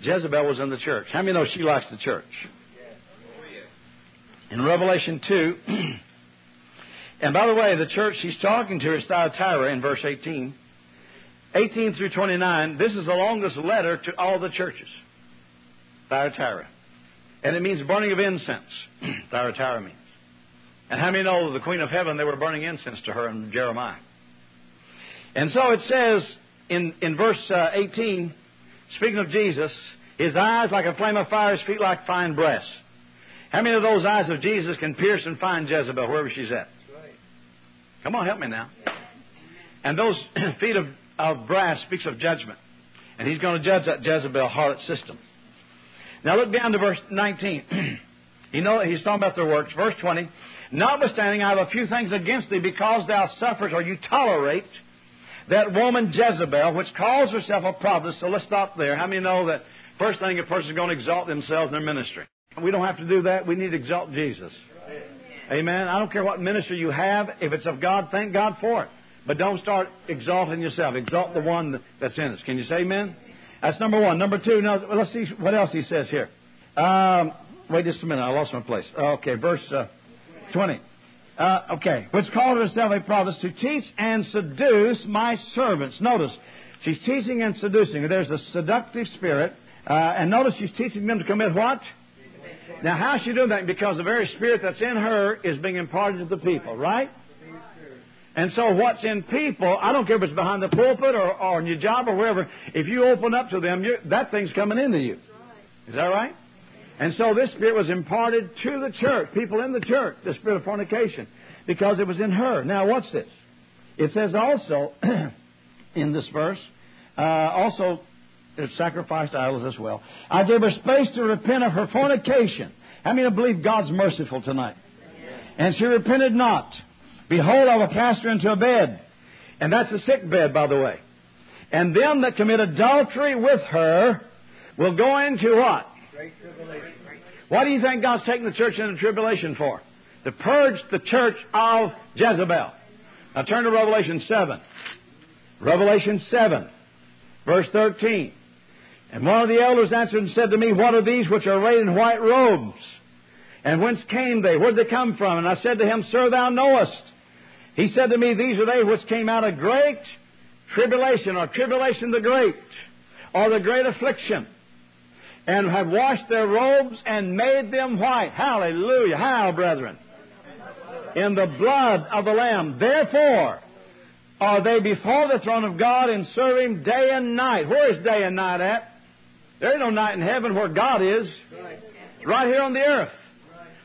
Jezebel was in the church. How many know she likes the church? In Revelation 2, And by the way, the church she's talking to is Thyatira in verse 18. 18 through 29, this is the longest letter to all the churches. Thyatira. And it means burning of incense. Thyatira means. And how many know the Queen of Heaven, they were burning incense to her in Jeremiah? And so it says in, in verse uh, 18, speaking of Jesus, his eyes like a flame of fire, his feet like fine brass. How many of those eyes of Jesus can pierce and find Jezebel wherever she's at? Come on, help me now. And those feet of, of brass speaks of judgment. And he's going to judge that Jezebel harlot system. Now look down to verse 19. you know, he's talking about their works. Verse 20. Notwithstanding, I have a few things against thee because thou sufferest or you tolerate that woman Jezebel, which calls herself a prophet. So let's stop there. How many know that first thing a person is going to exalt themselves in their ministry? We don't have to do that. We need to exalt Jesus. Amen. I don't care what ministry you have. If it's of God, thank God for it. But don't start exalting yourself. Exalt the one that's in us. Can you say amen? That's number one. Number two, now let's see what else he says here. Um, wait just a minute. I lost my place. Okay, verse uh, 20. Uh, okay, which called herself a prophet to teach and seduce my servants. Notice, she's teaching and seducing. There's a seductive spirit. Uh, and notice she's teaching them to commit what? Now, how's she doing that? Because the very spirit that's in her is being imparted to the people, right? And so what's in people, I don't care if it's behind the pulpit or, or in your job or wherever, if you open up to them, that thing's coming into you. Is that right? And so this spirit was imparted to the church, people in the church, the spirit of fornication, because it was in her. Now, what's this? It says also in this verse, uh, also sacrificed idols as well. I gave her space to repent of her fornication. How many believe God's merciful tonight? And she repented not. Behold, I will cast her into a bed. And that's a sick bed, by the way. And them that commit adultery with her will go into what? Why do you think God's taking the church into tribulation for? To purge the church of Jezebel. Now turn to Revelation 7. Revelation 7, verse 13. And one of the elders answered and said to me, What are these which are arrayed in white robes? And whence came they? Where did they come from? And I said to him, Sir, thou knowest. He said to me, These are they which came out of great tribulation, or tribulation the great, or the great affliction, and have washed their robes and made them white. Hallelujah. How, brethren? In the blood of the Lamb. Therefore, are they before the throne of God and serve Him day and night. Where is day and night at? There ain't no night in heaven where God is. Right here on the earth.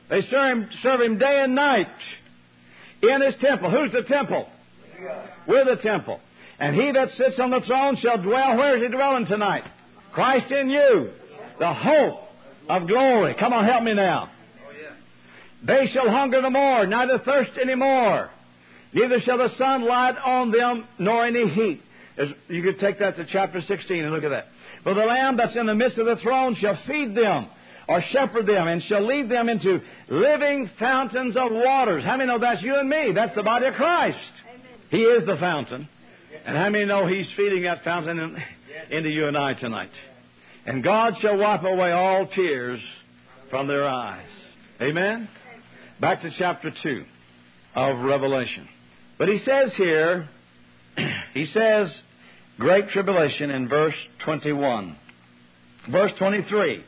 They serve Him, serve him day and night in his temple. Who's the temple? We're the temple. And he that sits on the throne shall dwell. Where is he dwelling tonight? Christ in you, the hope of glory. Come on, help me now. They shall hunger no more, neither thirst any more. Neither shall the sun light on them, nor any heat. you could take that to chapter 16 and look at that. For the Lamb that's in the midst of the throne shall feed them or shepherd them and shall lead them into living fountains of waters. How many know that's you and me? That's the body of Christ. Amen. He is the fountain. And how many know He's feeding that fountain in, into you and I tonight? And God shall wipe away all tears from their eyes. Amen? Back to chapter 2 of Revelation. But he says here, he says, great tribulation in verse 21. Verse 23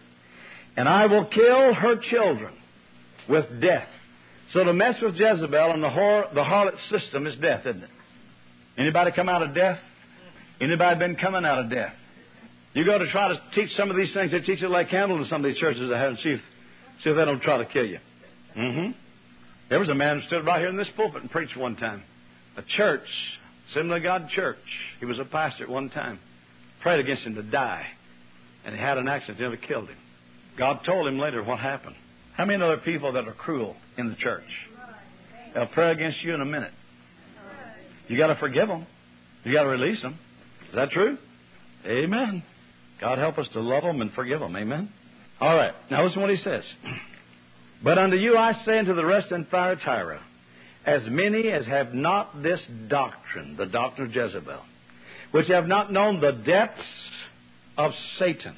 and I will kill her children with death. So to mess with Jezebel and the, whore, the harlot system is death, isn't it? Anybody come out of death? Anybody been coming out of death? You go to try to teach some of these things. They teach it like candle to some of these churches that have and see if, see if they don't try to kill you. Mm-hmm. There was a man who stood right here in this pulpit and preached one time. A church, Assembly of God Church. He was a pastor at one time. Prayed against him to die. And he had an accident, nearly killed him. God told him later what happened. How many other people that are cruel in the church? They'll pray against you in a minute. You got to forgive them. You got to release them. Is that true? Amen. God help us to love them and forgive them. Amen. All right. Now listen what he says. But unto you I say unto the rest in Thyatira, as many as have not this doctrine, the doctrine of Jezebel, which have not known the depths of Satan,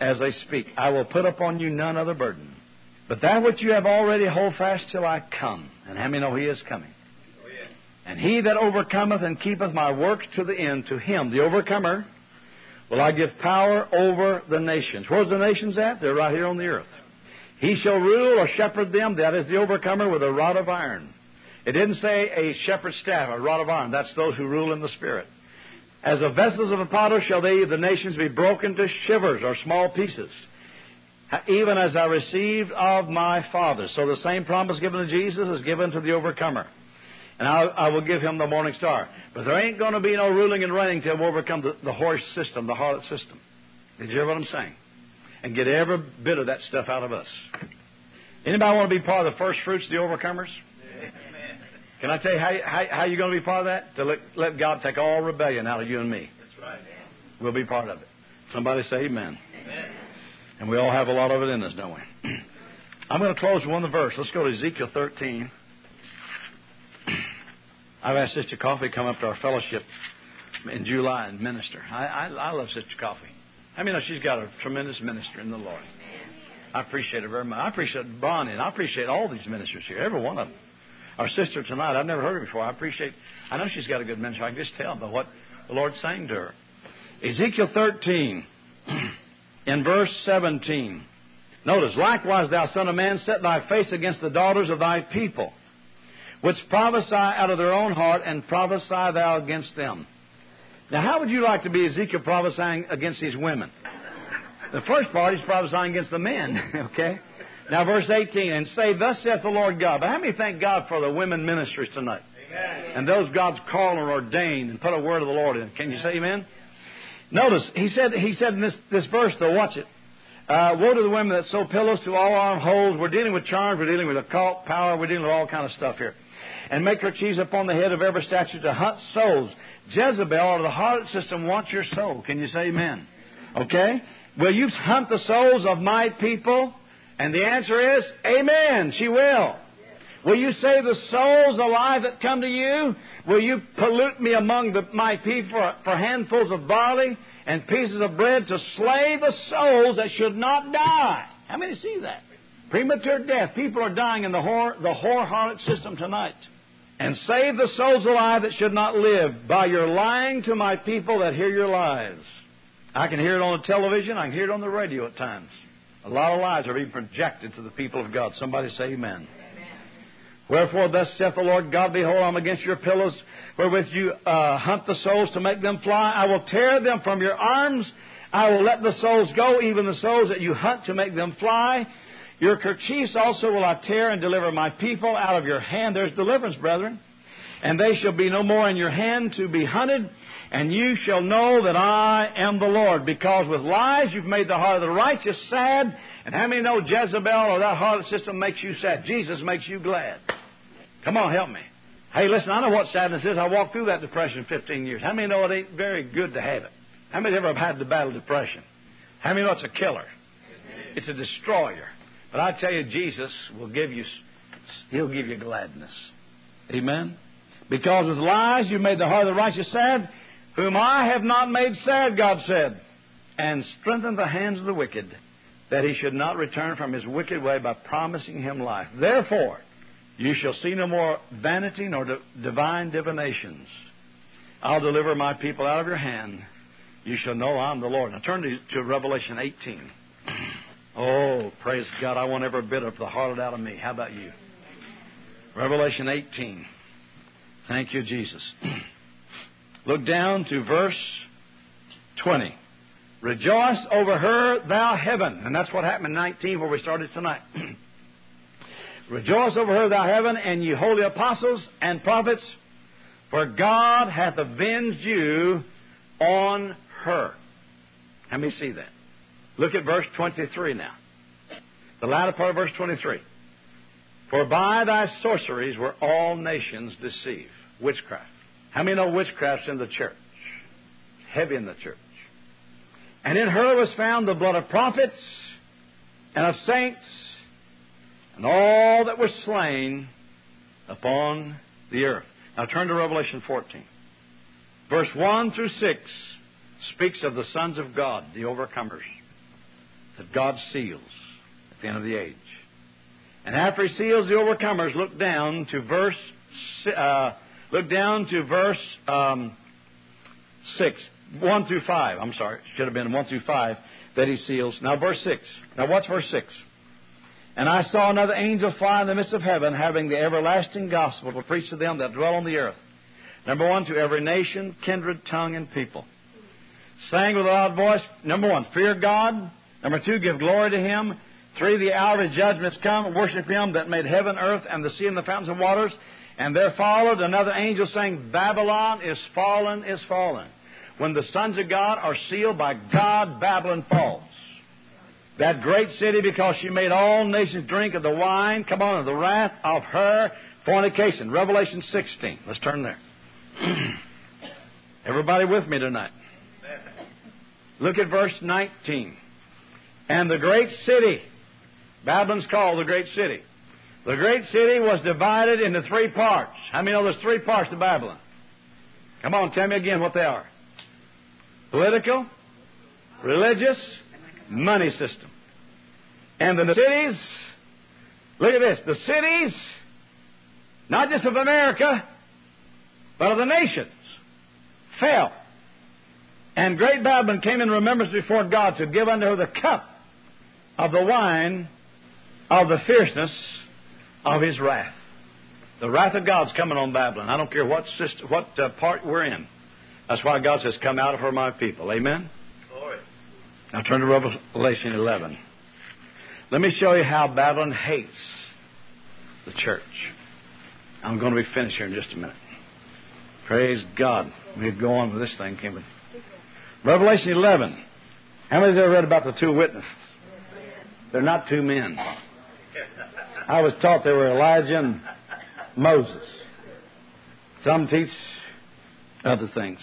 as they speak. I will put upon you none other burden. But that which you have already hold fast till I come. And how many know He is coming? And he that overcometh and keepeth my works to the end, to him, the overcomer, will I give power over the nations. Where's the nations at? They're right here on the earth. He shall rule or shepherd them, that is the overcomer, with a rod of iron. It didn't say a shepherd's staff, a rod of iron. That's those who rule in the Spirit. As the vessels of a potter shall they, the nations, be broken to shivers or small pieces, even as I received of my Father. So the same promise given to Jesus is given to the overcomer. And I, I will give him the morning star. But there ain't going to be no ruling and reigning till we overcome the, the horse system, the harlot system. Did you hear what I'm saying? And get every bit of that stuff out of us. Anybody want to be part of the first fruits, the overcomers? Can I tell you how, how, how you're going to be part of that? To let, let God take all rebellion out of you and me. That's right. We'll be part of it. Somebody say amen. amen. And we all have a lot of it in us, don't we? I'm going to close with one verse. Let's go to Ezekiel 13. I've asked Sister Coffee to come up to our fellowship in July and minister. I, I, I love Sister Coffee. I mean, she's got a tremendous minister in the Lord. I appreciate her very much. I appreciate Bonnie, and I appreciate all these ministers here, every one of them. Our sister tonight, I've never heard her before. I appreciate, I know she's got a good ministry. I can just tell by what the Lord's saying to her. Ezekiel 13, in verse 17. Notice, likewise, thou son of man, set thy face against the daughters of thy people which prophesy out of their own heart, and prophesy thou against them. Now, how would you like to be Ezekiel prophesying against these women? The first part, he's prophesying against the men, okay? Now, verse 18, and say, Thus saith the Lord God. But how many thank God for the women ministries tonight? Amen. And those God's called and ordained and put a word of the Lord in. Can you say amen? Notice, he said, he said in this, this verse, though, watch it. Uh, woe to the women that sew pillows to all arm holes. We're dealing with charms. We're dealing with occult power. We're dealing with all kind of stuff here and make kerchiefs upon the head of every statue to hunt souls. Jezebel, or the harlot system, wants your soul. Can you say amen? Okay? Will you hunt the souls of my people? And the answer is, Amen. She will. Will you save the souls alive that come to you? Will you pollute me among the, my people for, for handfuls of barley and pieces of bread to slay the souls that should not die? How many see that? Premature death. People are dying in the whore, the whore harlot system tonight and save the souls alive that should not live by your lying to my people that hear your lies. I can hear it on the television, I can hear it on the radio at times. A lot of lies are being projected to the people of God. Somebody say amen. amen. Wherefore, thus saith the Lord God, Behold, I'm against your pillows, wherewith you uh, hunt the souls to make them fly. I will tear them from your arms. I will let the souls go, even the souls that you hunt to make them fly. Your kerchiefs also will I tear and deliver my people out of your hand. There's deliverance, brethren. And they shall be no more in your hand to be hunted, and you shall know that I am the Lord. Because with lies you've made the heart of the righteous sad. And how many know Jezebel or that heart system makes you sad? Jesus makes you glad. Come on, help me. Hey, listen, I know what sadness is. I walked through that depression 15 years. How many know it ain't very good to have it? How many ever have had to battle depression? How many know it's a killer? It's a destroyer. But I tell you, Jesus will give you, He'll give you gladness. Amen? Because with lies you made the heart of the righteous sad, whom I have not made sad, God said, and strengthened the hands of the wicked, that he should not return from his wicked way by promising him life. Therefore, you shall see no more vanity nor divine divinations. I'll deliver my people out of your hand. You shall know I'm the Lord. Now turn to, to Revelation 18. Oh, praise God. I want every bit of the heart out of me. How about you? Revelation 18. Thank you, Jesus. Look down to verse 20. Rejoice over her, thou heaven. And that's what happened in 19 where we started tonight. Rejoice over her, thou heaven, and ye holy apostles and prophets, for God hath avenged you on her. Let me see that. Look at verse 23 now. The latter part of verse 23. For by thy sorceries were all nations deceived. Witchcraft. How many know witchcraft's in the church? Heavy in the church. And in her was found the blood of prophets and of saints and all that were slain upon the earth. Now turn to Revelation 14. Verse 1 through 6 speaks of the sons of God, the overcomers that God seals at the end of the age. And after he seals the overcomers, look down to verse uh, Look down to verse um, 6, 1 through 5. I'm sorry, should have been 1 through 5 that he seals. Now, verse 6. Now, what's verse 6? And I saw another angel fly in the midst of heaven, having the everlasting gospel to preach to them that dwell on the earth. Number one, to every nation, kindred, tongue, and people. Saying with a loud voice, number one, fear God. Number two, give glory to Him. Three, the hour of judgment has come. Worship Him that made heaven, earth, and the sea, and the fountains of waters. And there followed another angel saying, Babylon is fallen, is fallen. When the sons of God are sealed by God, Babylon falls. That great city, because she made all nations drink of the wine, come on, of the wrath of her fornication. Revelation 16. Let's turn there. Everybody with me tonight? Look at verse 19. And the great city, Babylon's called the great city. The great city was divided into three parts. How many know there's three parts to Babylon? Come on, tell me again what they are. Political, religious, money system. And the cities, look at this, the cities, not just of America, but of the nations, fell. And great Babylon came in remembrance before God to give unto her the cup of the wine of the fierceness of his wrath. The wrath of God's coming on Babylon. I don't care what system, what uh, part we're in. That's why God says, "Come out of her, my people." Amen. Glory. Now turn to Revelation 11. Let me show you how Babylon hates the church. I'm going to be finished here in just a minute. Praise God. We'd go on with this thing, we? Revelation 11. How many of have ever read about the two witnesses? They're not two men. I was taught they were Elijah and Moses. Some teach other things.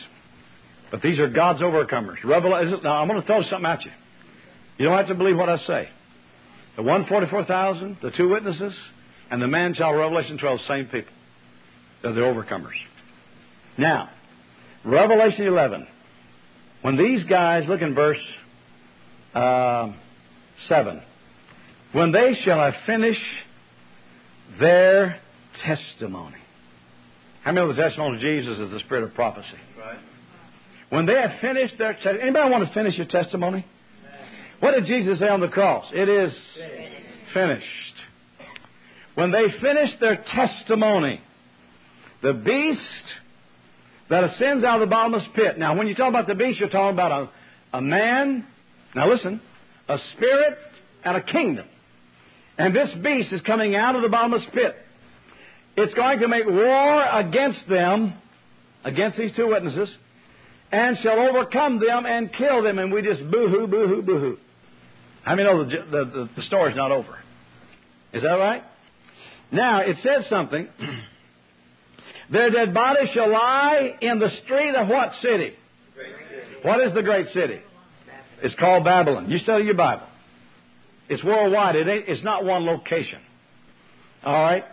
But these are God's overcomers. Revelation. Now, I'm going to throw something at you. You don't have to believe what I say. The 144,000, the two witnesses, and the man child, Revelation 12, same people. They're the overcomers. Now, Revelation 11. When these guys, look in verse uh, 7. When they shall have finished their testimony. How many of the testimony of Jesus is the spirit of prophecy? Right. When they have finished their testimony. Anybody want to finish your testimony? What did Jesus say on the cross? It is finished. When they finish their testimony, the beast that ascends out of the bottomless pit. Now, when you talk about the beast, you're talking about a, a man, now listen, a spirit and a kingdom. And this beast is coming out of the bottomless pit. It's going to make war against them, against these two witnesses, and shall overcome them and kill them. And we just boo hoo, boo hoo, boo hoo. How many know the, the, the, story's not over? Is that right? Now, it says something. Their dead bodies shall lie in the street of what city? What is the great city? It's called Babylon. You study your Bible. It's worldwide. It it's not one location. All right?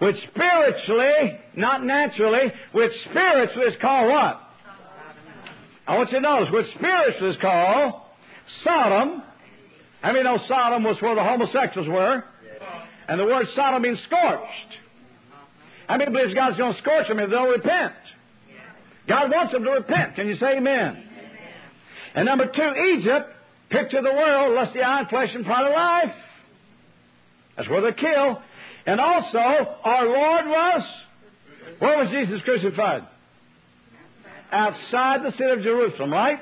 Which spiritually, not naturally, which spiritually is called what? I want you to notice, which spiritually is called Sodom. I mean, know Sodom was where the homosexuals were? And the word Sodom means scorched. How many believes God's going to scorch them if they don't repent? God wants them to repent. Can you say amen? And number two, Egypt picture the world, lust the eye, flesh, and pride of life. That's where they kill. And also, our Lord was, where was Jesus crucified? Outside the city of Jerusalem, right?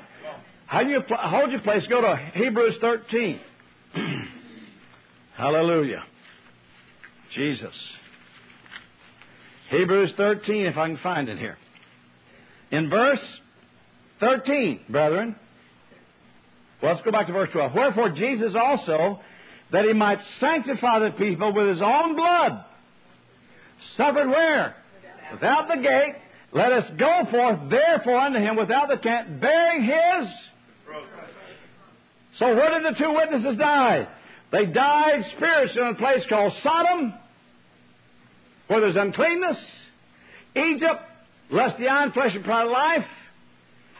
How do you pl- hold your place? Go to Hebrews 13. Hallelujah. Jesus. Hebrews 13, if I can find it here. In verse 13, brethren, well, let's go back to verse 12. Wherefore Jesus also, that he might sanctify the people with his own blood, suffered where? Without the gate. Let us go forth therefore unto him without the tent, bearing his. So where did the two witnesses die? They died spiritually in a place called Sodom, where there's uncleanness, Egypt, lust the iron flesh and pride of life,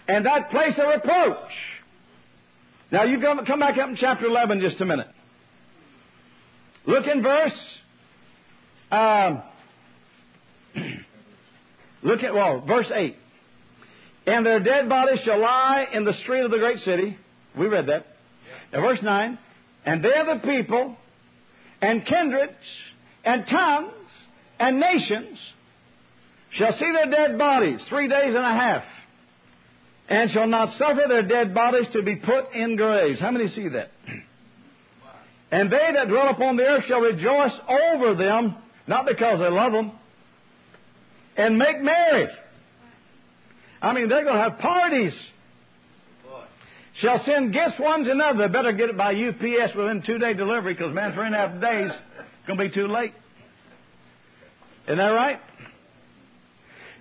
and that place of reproach. Now you come, come back up in chapter 11 just a minute. Look in verse um, Look at, well, verse 8. And their dead bodies shall lie in the street of the great city. We read that. Now, verse 9. And there the people and kindreds and tongues and nations shall see their dead bodies three days and a half, and shall not suffer their dead bodies to be put in graves. How many see that? And they that dwell upon the earth shall rejoice over them, not because they love them, and make merry. I mean, they're going to have parties. Shall send gifts one to another. They better get it by UPS within two day delivery because, man, three and a half days, it's going to be too late. Isn't that right?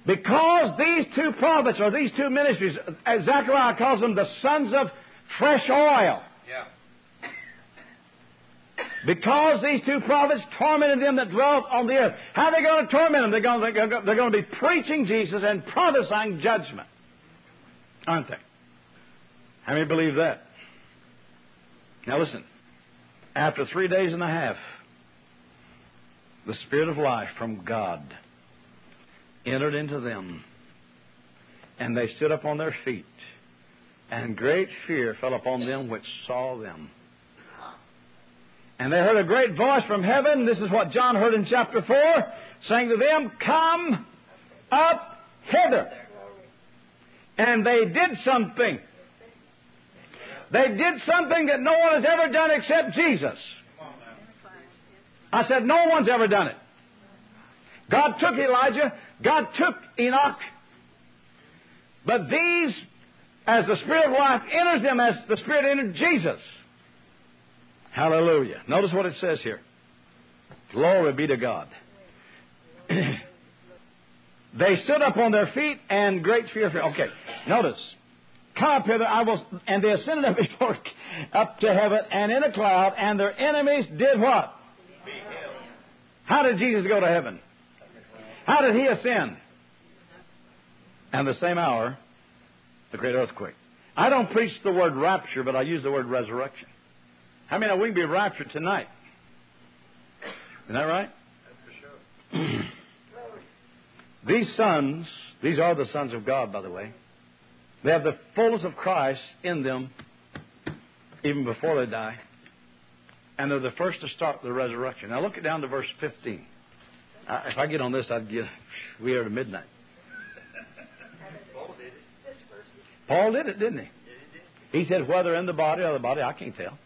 Because these two prophets or these two ministries, as Zechariah calls them, the sons of fresh oil. Yeah. Because these two prophets tormented them that dwelt on the earth. How are they going to torment them? They're going, to, they're going to be preaching Jesus and prophesying judgment. Aren't they? How many believe that? Now listen. After three days and a half, the Spirit of life from God entered into them, and they stood up on their feet, and great fear fell upon them which saw them. And they heard a great voice from heaven. This is what John heard in chapter 4, saying to them, Come up hither. And they did something. They did something that no one has ever done except Jesus. I said, No one's ever done it. God took Elijah, God took Enoch, but these, as the Spirit of life enters them, as the Spirit entered Jesus. Hallelujah. Notice what it says here. Glory be to God. they stood up on their feet and great fear. Okay, notice. Come up hither, I will, and they ascended up before, up to heaven and in a cloud, and their enemies did what? How did Jesus go to heaven? How did he ascend? And the same hour, the great earthquake. I don't preach the word rapture, but I use the word resurrection. How many know we can be raptured tonight? Isn't that right? these sons, these are the sons of God, by the way. They have the fullness of Christ in them even before they die. And they're the first to start the resurrection. Now look it down to verse 15. If I get on this, I'd get, we are to midnight. Paul did it. Paul did it, didn't he? He said, whether in the body or the body, I can't tell.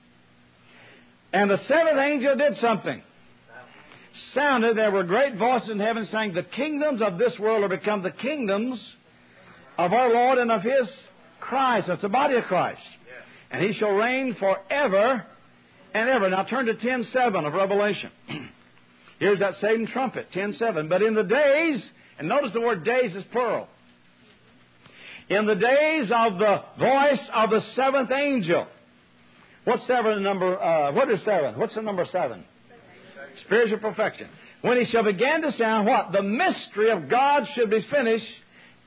And the seventh angel did something. Sounded, there were great voices in heaven saying, The kingdoms of this world are become the kingdoms of our Lord and of His Christ. That's the body of Christ. And He shall reign forever and ever. Now turn to 10.7 of Revelation. Here's that same trumpet, 10.7. But in the days, and notice the word days is plural. In the days of the voice of the seventh angel. What's seven number? Uh, what is seven? What's the number seven? Spiritual perfection. When he shall begin to sound, what? The mystery of God should be finished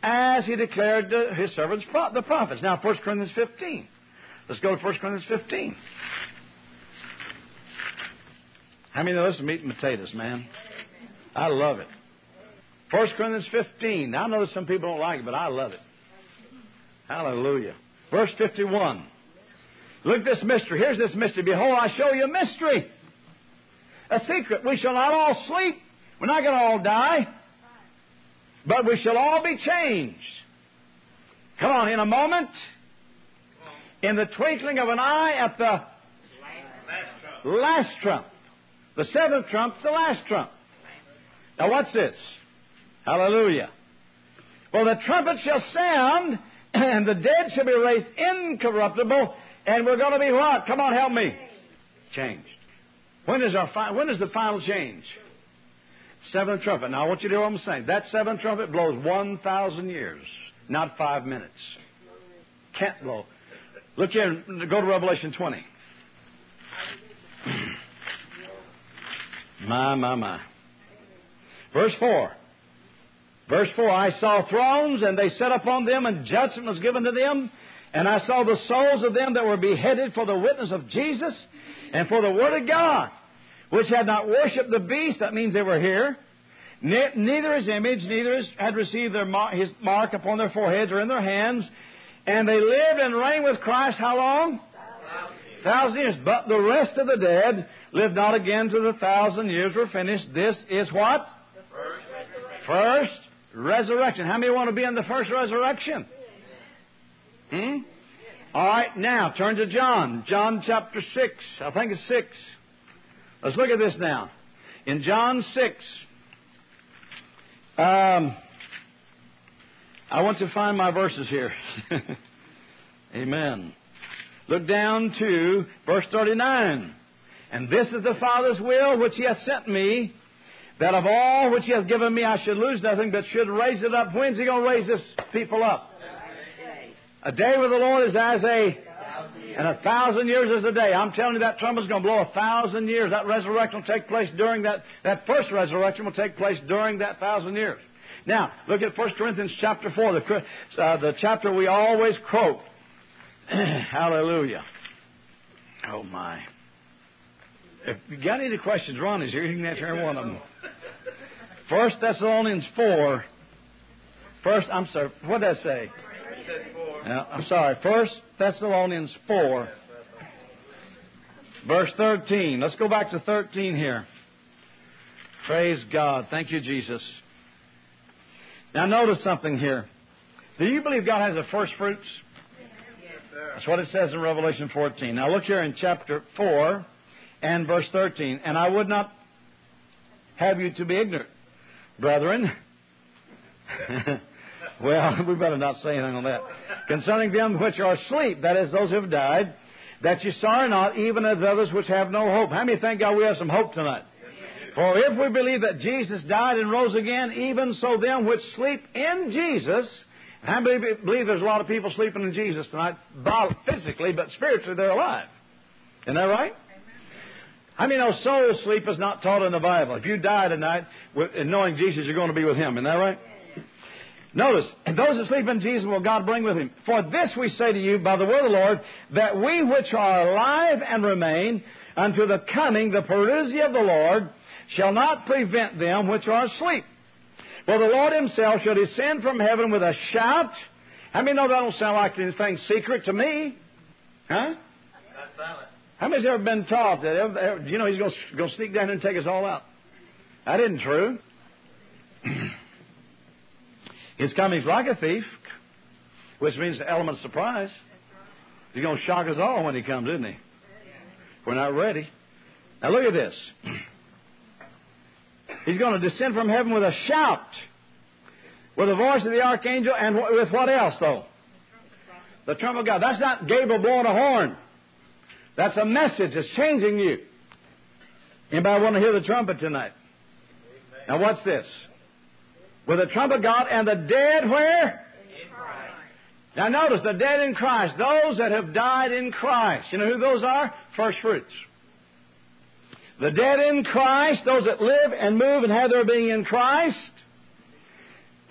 as he declared to his servants, the prophets. Now, 1 Corinthians 15. Let's go to 1 Corinthians 15. How many of us meat and potatoes, man? I love it. 1 Corinthians 15. Now, I know some people don't like it, but I love it. Hallelujah. Verse 51. Look this mystery. Here's this mystery. Behold, I show you a mystery. A secret. We shall not all sleep. We're not going to all die. But we shall all be changed. Come on, in a moment, in the twinkling of an eye at the last trump. The seventh trump, the last trump. Now, what's this? Hallelujah. Well, the trumpet shall sound, and the dead shall be raised incorruptible, and we're going to be what? Come on, help me. Changed. When is our fi- when is the final change? Seventh trumpet. Now I want you to hear what I'm saying. That seventh trumpet blows one thousand years, not five minutes. Can't blow. Look here. Go to Revelation 20. My, my, my. Verse 4. Verse 4 I saw thrones, and they sat upon them, and judgment was given to them. And I saw the souls of them that were beheaded for the witness of Jesus and for the Word of God, which had not worshipped the beast, that means they were here, Ne- neither his image, neither had received their mar- his mark upon their foreheads or in their hands. And they lived and reigned with Christ how long? Thousand years. But the rest of the dead lived not again till the thousand years were finished. This is what? First resurrection. How many want to be in the first resurrection? Hmm? All right, now turn to John. John chapter 6. I think it's 6. Let's look at this now. In John 6, um, I want to find my verses here. Amen. Look down to verse 39. And this is the Father's will which He hath sent me, that of all which He hath given me I should lose nothing, but should raise it up. When's He going to raise this people up? A day with the Lord is as a and a thousand years is a day. I'm telling you that trumpet's going to blow a thousand years. That resurrection will take place during that, that first resurrection will take place during that thousand years. Now, look at 1 Corinthians chapter 4, the, uh, the chapter we always quote. Hallelujah. Oh, my. If you got any questions, Ronnie's here. You can answer every one of them. First Thessalonians 4. First, I'm sorry, what did I say? Now, I'm sorry. First Thessalonians 4, verse 13. Let's go back to 13 here. Praise God. Thank you, Jesus. Now, notice something here. Do you believe God has a first fruits? That's what it says in Revelation 14. Now, look here in chapter 4 and verse 13. And I would not have you to be ignorant, brethren. well, we better not say anything on that. Concerning them which are asleep, that is, those who have died, that you sorrow not, even as others which have no hope. How many thank God we have some hope tonight? For if we believe that Jesus died and rose again, even so them which sleep in Jesus, I believe there's a lot of people sleeping in Jesus tonight, physically, but spiritually they're alive. Isn't that right? I mean, no soul sleep is not taught in the Bible. If you die tonight with, knowing Jesus, you're going to be with Him. Isn't that right? Notice, and those that sleep in Jesus will God bring with him. For this we say to you by the word of the Lord, that we which are alive and remain unto the coming, the parousia of the Lord, shall not prevent them which are asleep. For the Lord himself shall descend from heaven with a shout. How many know that don't sound like anything secret to me? Huh? How many's ever been taught that, ever, ever, you know, he's going to sneak down and take us all out? That isn't true. His coming's like a thief, which means the element of surprise. He's going to shock us all when he comes, isn't he? We're not ready. Now look at this. He's going to descend from heaven with a shout, with the voice of the archangel, and with what else, though? The trumpet of God. That's not Gabriel blowing a horn. That's a message that's changing you. Anybody want to hear the trumpet tonight? Now, what's this? with the trumpet of God, and the dead where? Now notice, the dead in Christ, those that have died in Christ. You know who those are? First fruits. The dead in Christ, those that live and move and have their being in Christ,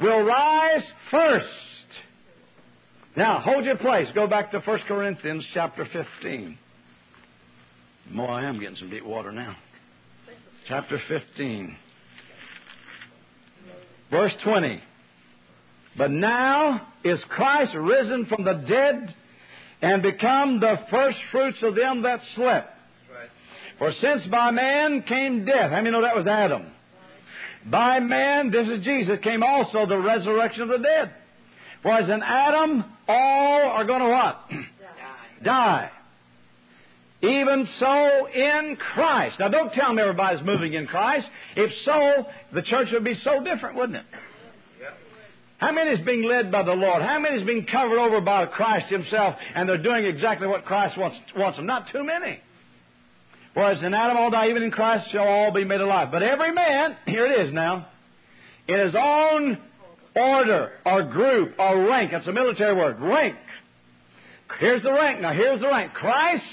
will rise first. Now, hold your place. Go back to 1 Corinthians chapter 15. Boy, I am getting some deep water now. Chapter 15. Verse 20. But now is Christ risen from the dead and become the first fruits of them that slept. For since by man came death, how many know that was Adam? By man, this is Jesus, came also the resurrection of the dead. For as in Adam, all are going to what? Die. Die. Even so in Christ. Now don't tell me everybody's moving in Christ. If so, the church would be so different, wouldn't it? How many is being led by the Lord? How many is being covered over by Christ Himself and they're doing exactly what Christ wants, wants them? Not too many. Whereas in Adam all die, even in Christ shall all be made alive. But every man, here it is now, in his own order or group or rank. That's a military word. Rank. Here's the rank. Now here's the rank. Christ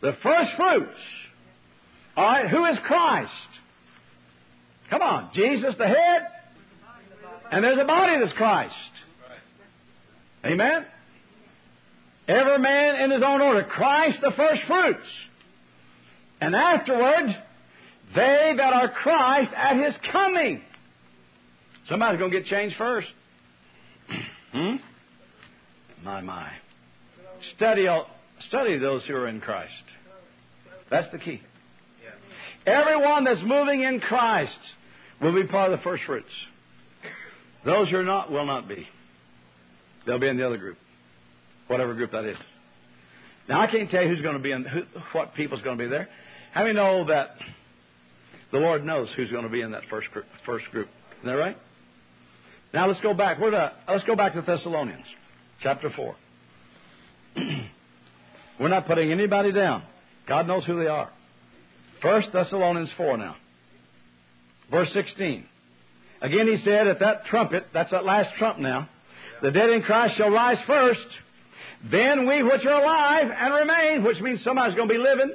the first fruits. All right, who is Christ? Come on, Jesus the head, and there's a body that's Christ. Amen? Every man in his own order. Christ the first fruits. And afterward, They that are Christ at his coming. Somebody's going to get changed first. hmm? My, my. Study, study those who are in Christ. That's the key. Everyone that's moving in Christ will be part of the first fruits. Those who are not will not be. They'll be in the other group, whatever group that is. Now I can't tell you who's going to be in who, what people's going to be there. How many know that the Lord knows who's going to be in that first group, first group? Isn't that right? Now let's go back. Let's go back to Thessalonians, chapter four. We're not putting anybody down. God knows who they are. First Thessalonians 4 now. Verse 16. Again he said, at that trumpet, that's that last trump now, the dead in Christ shall rise first. Then we which are alive and remain, which means somebody's going to be living,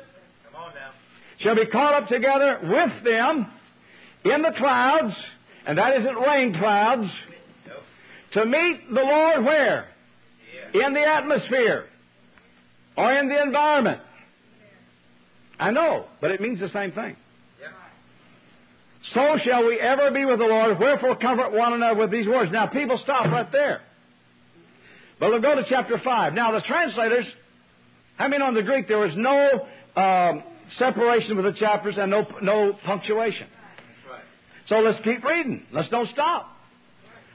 shall be caught up together with them in the clouds, and that isn't rain clouds, to meet the Lord where? In the atmosphere or in the environment. I know, but it means the same thing. So shall we ever be with the Lord. Wherefore comfort one another with these words. Now people stop right there. But we'll go to chapter 5. Now the translators, I mean on the Greek there was no um, separation with the chapters and no, no punctuation. So let's keep reading. Let's don't stop.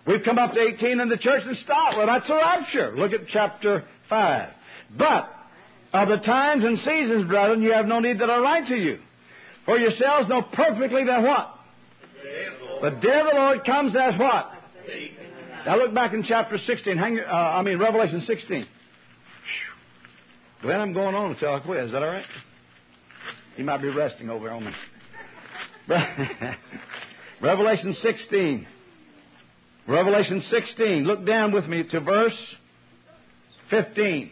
We've come up to 18 in the church and stop. Well, that's a rapture. Look at chapter 5. But of the times and seasons, brethren, you have no need that I write to you. For yourselves know perfectly that what? The day of the Lord comes as what? Now look back in chapter 16. Hang, uh, I mean, Revelation 16. Glenn, I'm going on until I quit. Is that all right? He might be resting over on me. Revelation 16. Revelation 16. Look down with me to verse 15.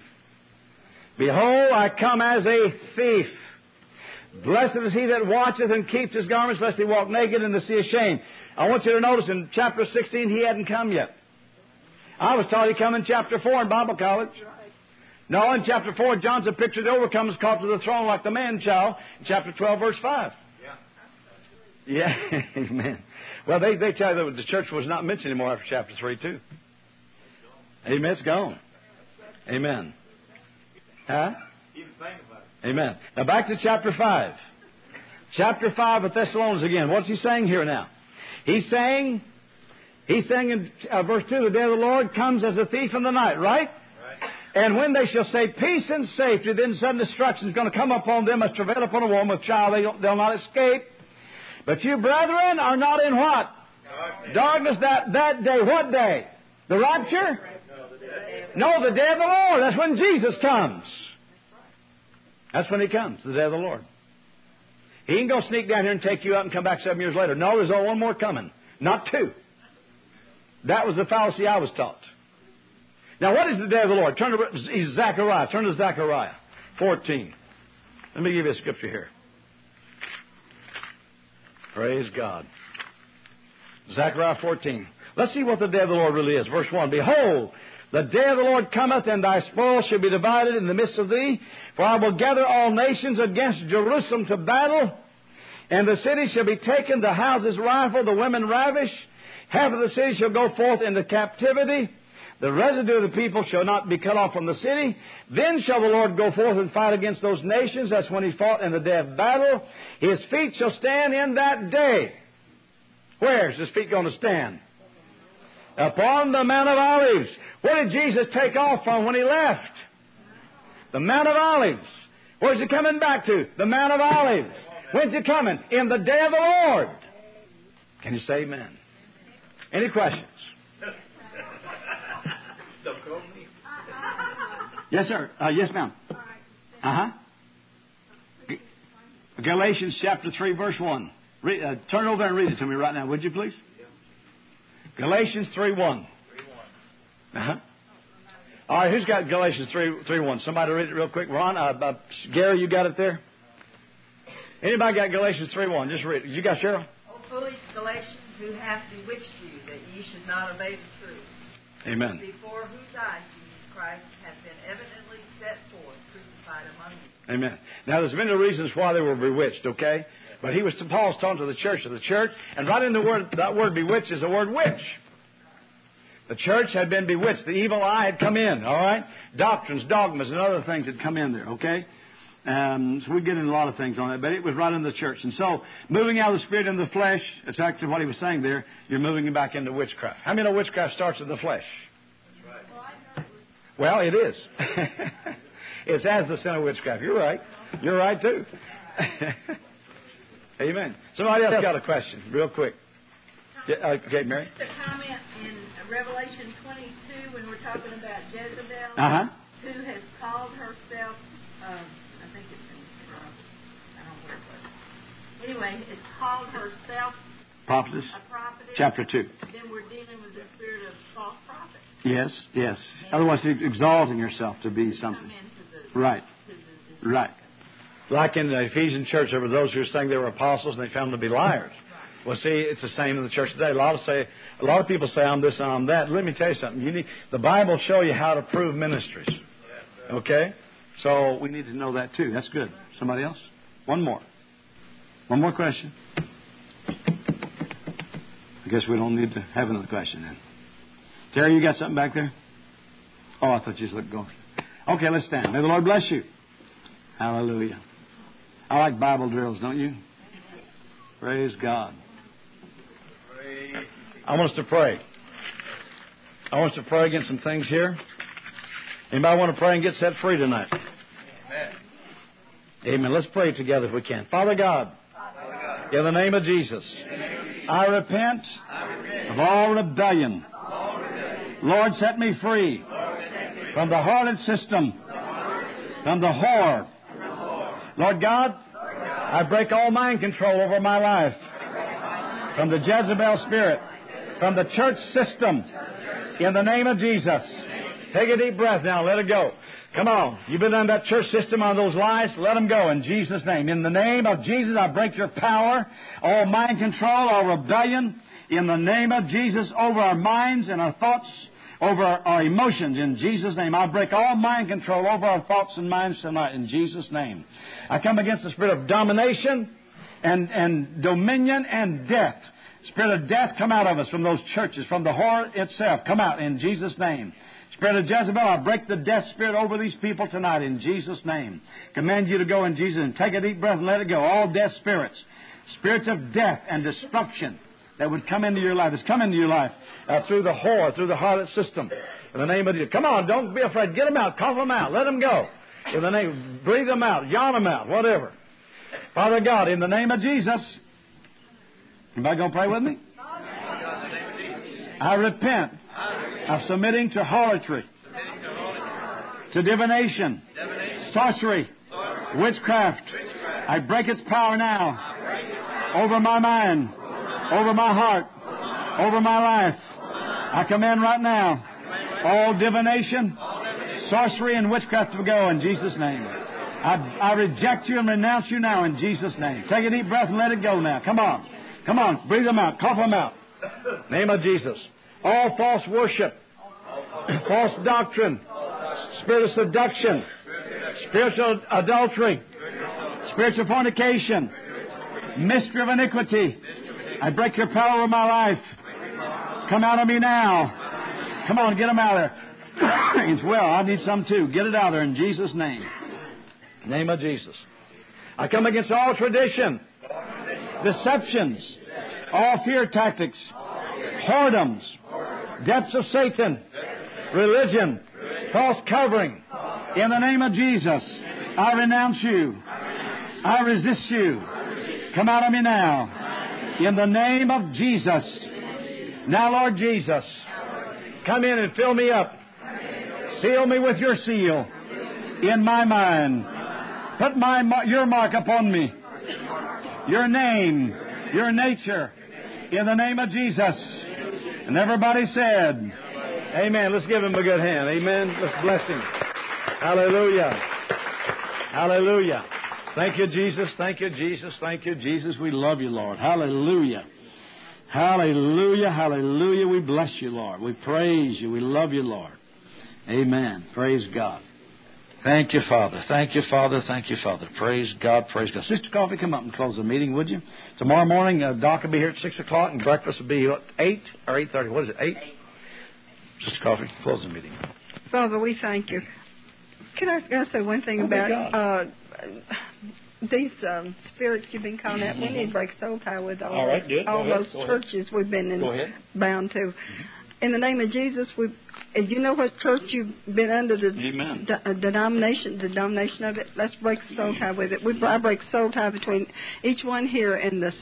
Behold, I come as a thief. Blessed is he that watcheth and keeps his garments, lest he walk naked and the sea ashamed. I want you to notice in chapter 16, he hadn't come yet. I was taught he'd come in chapter 4 in Bible college. No, in chapter 4, John's a picture of the overcomers called to the throne like the man child. in chapter 12, verse 5. Yeah. Yeah, amen. Well, they, they tell you that the church was not mentioned anymore after chapter 3, too. Amen. It's gone. Amen. Huh? Amen. Now back to chapter 5. Chapter 5 of Thessalonians again. What's he saying here now? He's saying, he's saying in uh, verse 2, the day of the Lord comes as a thief in the night, right? right. And when they shall say peace and safety, then sudden destruction is going to come upon them as travail upon a woman with child. They, they'll not escape. But you, brethren, are not in what? Darkness. Darkness that, that day. What day? The rapture? No, the day of the Lord. That's when Jesus comes. That's when He comes, the day of the Lord. He ain't going to sneak down here and take you out and come back seven years later. No, there's only one more coming, not two. That was the fallacy I was taught. Now, what is the day of the Lord? Turn to Zechariah. Turn to Zechariah 14. Let me give you a scripture here. Praise God. Zechariah 14. Let's see what the day of the Lord really is. Verse 1. Behold, the day of the Lord cometh, and thy spoil shall be divided in the midst of thee. For I will gather all nations against Jerusalem to battle, and the city shall be taken, the houses rifled, the women ravished. Half of the city shall go forth into captivity. The residue of the people shall not be cut off from the city. Then shall the Lord go forth and fight against those nations. That's when he fought in the day of battle. His feet shall stand in that day. Where's his feet going to stand? Upon the Mount of Olives. Where did Jesus take off from when he left? The Mount of Olives. Where's he coming back to? The Mount of Olives. When's he coming? In the day of the Lord. Can you say amen? Any questions? yes, sir. Uh, yes, ma'am. Uh huh. Galatians chapter 3, verse 1. Read, uh, turn over and read it to me right now, would you please? Galatians 3 1. Uh-huh. All right, who's got Galatians 3, 3 1? Somebody read it real quick. Ron, uh, uh, Gary, you got it there? Anybody got Galatians 3 1? Just read it. You got Cheryl? Oh, foolish Galatians, who have bewitched you that ye should not obey the truth? Amen. Before whose eyes Jesus Christ hath been evidently set forth, crucified among you. Amen. Now, there's many reasons why they were bewitched, okay? But he was Paul's talking to the church of the church, and right in the word that word bewitched is the word witch. The church had been bewitched. The evil eye had come in, all right? Doctrines, dogmas, and other things had come in there, okay? Um, so we get in a lot of things on that, but it was right in the church. And so, moving out of the spirit into the flesh, it's actually what he was saying there, you're moving back into witchcraft. How many know witchcraft starts in the flesh? Right. Well, it is. it's as the sin of witchcraft. You're right. You're right, too. Amen. Somebody else got a question, real quick. Yeah, okay, Mary. Just a comment in Revelation 22 when we're talking about Jezebel, Uh-huh. who has called herself, um, I think it's in, uh, I don't know where it was. Anyway, it's called herself Prophetess, a prophetess. chapter 2. Then we're dealing with the spirit of false prophet. Yes, yes. Otherwise, you're exalting yourself to be Come something. into the, Right, to the, right. Like in the Ephesian church, there were those who were saying they were apostles and they found them to be liars. Well, see, it's the same in the church today. A lot of say, a lot of people say I'm this and I'm that. Let me tell you something. You need the Bible show you how to prove ministries. Okay, so we need to know that too. That's good. Somebody else? One more. One more question. I guess we don't need to have another question then. Terry, you got something back there? Oh, I thought you just looked going. Okay, let's stand. May the Lord bless you. Hallelujah. I like Bible drills, don't you? Praise God. I want us to pray. I want us to pray against some things here. Anybody want to pray and get set free tonight? Amen. Amen. Let's pray together if we can. Father God, in the name of Jesus, I repent of all rebellion. Lord, set me free from the harlot system, from the whore. Lord God, I break all mind control over my life from the Jezebel spirit, from the church system, in the name of Jesus. Take a deep breath now. Let it go. Come on. You've been on that church system on those lies. Let them go in Jesus' name. In the name of Jesus, I break your power, all mind control, all rebellion. In the name of Jesus, over our minds and our thoughts, over our emotions. In Jesus' name, I break all mind control over our thoughts and minds tonight. In Jesus' name, I come against the spirit of domination and and dominion and death. Spirit of death, come out of us from those churches, from the whore itself. Come out in Jesus' name. Spirit of Jezebel, I break the death spirit over these people tonight in Jesus' name. Command you to go in Jesus and take a deep breath and let it go. All death spirits, spirits of death and destruction that would come into your life, that's come into your life uh, through the whore, through the harlot system. In the name of Jesus. Come on, don't be afraid. Get them out. Cough them out. Let them go. In the name, breathe them out. Yawn them out. Whatever. Father God, in the name of Jesus. Anybody going to pray with me? I repent of submitting to harlotry, to divination, sorcery, witchcraft. I break its power now over my mind, over my heart, over my life. I command right now all divination, sorcery, and witchcraft to go in Jesus' name. I, I reject you and renounce you now in Jesus' name. Take a deep breath and let it go now. Come on. Come on. Breathe them out. Cough them out. Name of Jesus. All false worship, false doctrine, spirit of seduction, spiritual adultery, spiritual fornication, mystery of iniquity. I break your power over my life. Come out of me now. Come on, get them out of there. it's well, I need some too. Get it out of there in Jesus' name. Name of Jesus. I come against all tradition, deceptions, all fear tactics, whoredoms, depths of Satan, religion, false covering. In the name of Jesus, I renounce you. I resist you. Come out of me now. In the name of Jesus. Now, Lord Jesus, come in and fill me up. Seal me with your seal in my mind. Put my your mark upon me. Your name, your nature, in the name of Jesus. And everybody said, Amen. Let's give him a good hand. Amen. Let's bless him. Hallelujah. Hallelujah. Thank you, Jesus. Thank you, Jesus. Thank you, Jesus. We love you, Lord. Hallelujah. Hallelujah. Hallelujah. We bless you, Lord. We praise you. We love you, Lord. Amen. Praise God. Thank you, Father. Thank you, Father. Thank you, Father. Praise God. Praise God. Sister Coffee, come up and close the meeting, would you? Tomorrow morning, uh, Doc will be here at six o'clock, and breakfast will be at eight or eight thirty. What is it? Eight. Sister Coffee, close the meeting. Father, we thank you. Can I, can I say one thing Oh, about uh, these um, spirits you've been calling out? We need to break soul tie with all, All right, do it. Go all those ahead. churches we've been in, bound to. In the name of Jesus, we. And You know what church you've been under the Amen. de- uh, denomination, the denomination of it. Let's break soul tie with it. We I break soul tie between each one here and the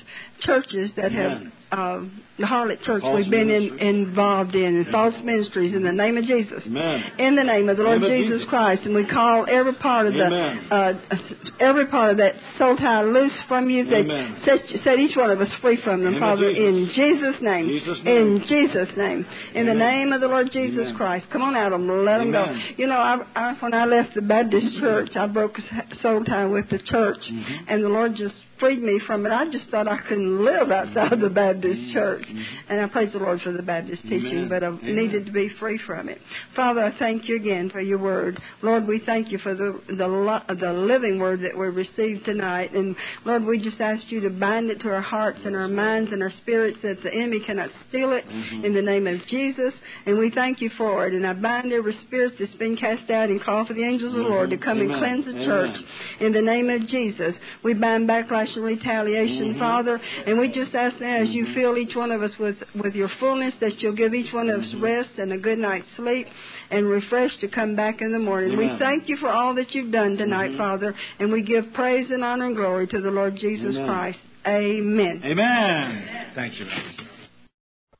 churches that Amen. have uh, the harlot church False we've been in, involved in, and false ministries. In the name of Jesus, Amen. in the name of the Lord Jesus, Jesus. Christ, and we call every part of Amen. the uh, every part of that soul tie loose from you. That set, set each one of us free from them, Father, Jesus. in Jesus' name. Jesus' name. In Jesus' name. In the name of the Lord Jesus Amen. Christ. Come on out of them. Let them go. You know, I, I, when I left the Baptist church, I broke a soul tie with the church, Mm-hmm. and the Lord just freed me from it. I just thought I couldn't live outside of the Baptist church, and I praise the Lord for the Baptist teaching, Mm-hmm. Amen. but I Amen. needed to be free from it. Father, I thank you again for your word. Lord, we thank you for the the the living word that we received tonight, and Lord, we just ask you to bind it to our hearts and our minds and our spirits that the enemy cannot steal it Mm-hmm. in the name of Jesus, and we thank you for it. And I bind every spirit that's been cast out and call for the angels of the Lord to come and cleanse the church in the name of Jesus. We bind backlash and retaliation, mm-hmm. Father, and we just ask now as you mm-hmm. fill each one of us with, with your fullness that you'll give each one of us mm-hmm. rest and a good night's sleep and refresh to come back in the morning. Amen. We thank you for all that you've done tonight, Father, and we give praise and honor and glory to the Lord Jesus Amen. Christ. Amen. Amen. Thank you, Brother.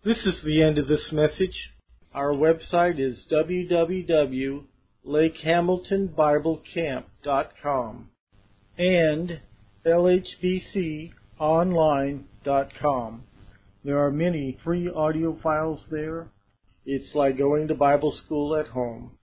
This is the end of this message. Our website is www.lakehamiltonbiblecamp.com and lhbconline.com. There are many free audio files there. It's like going to Bible school at home.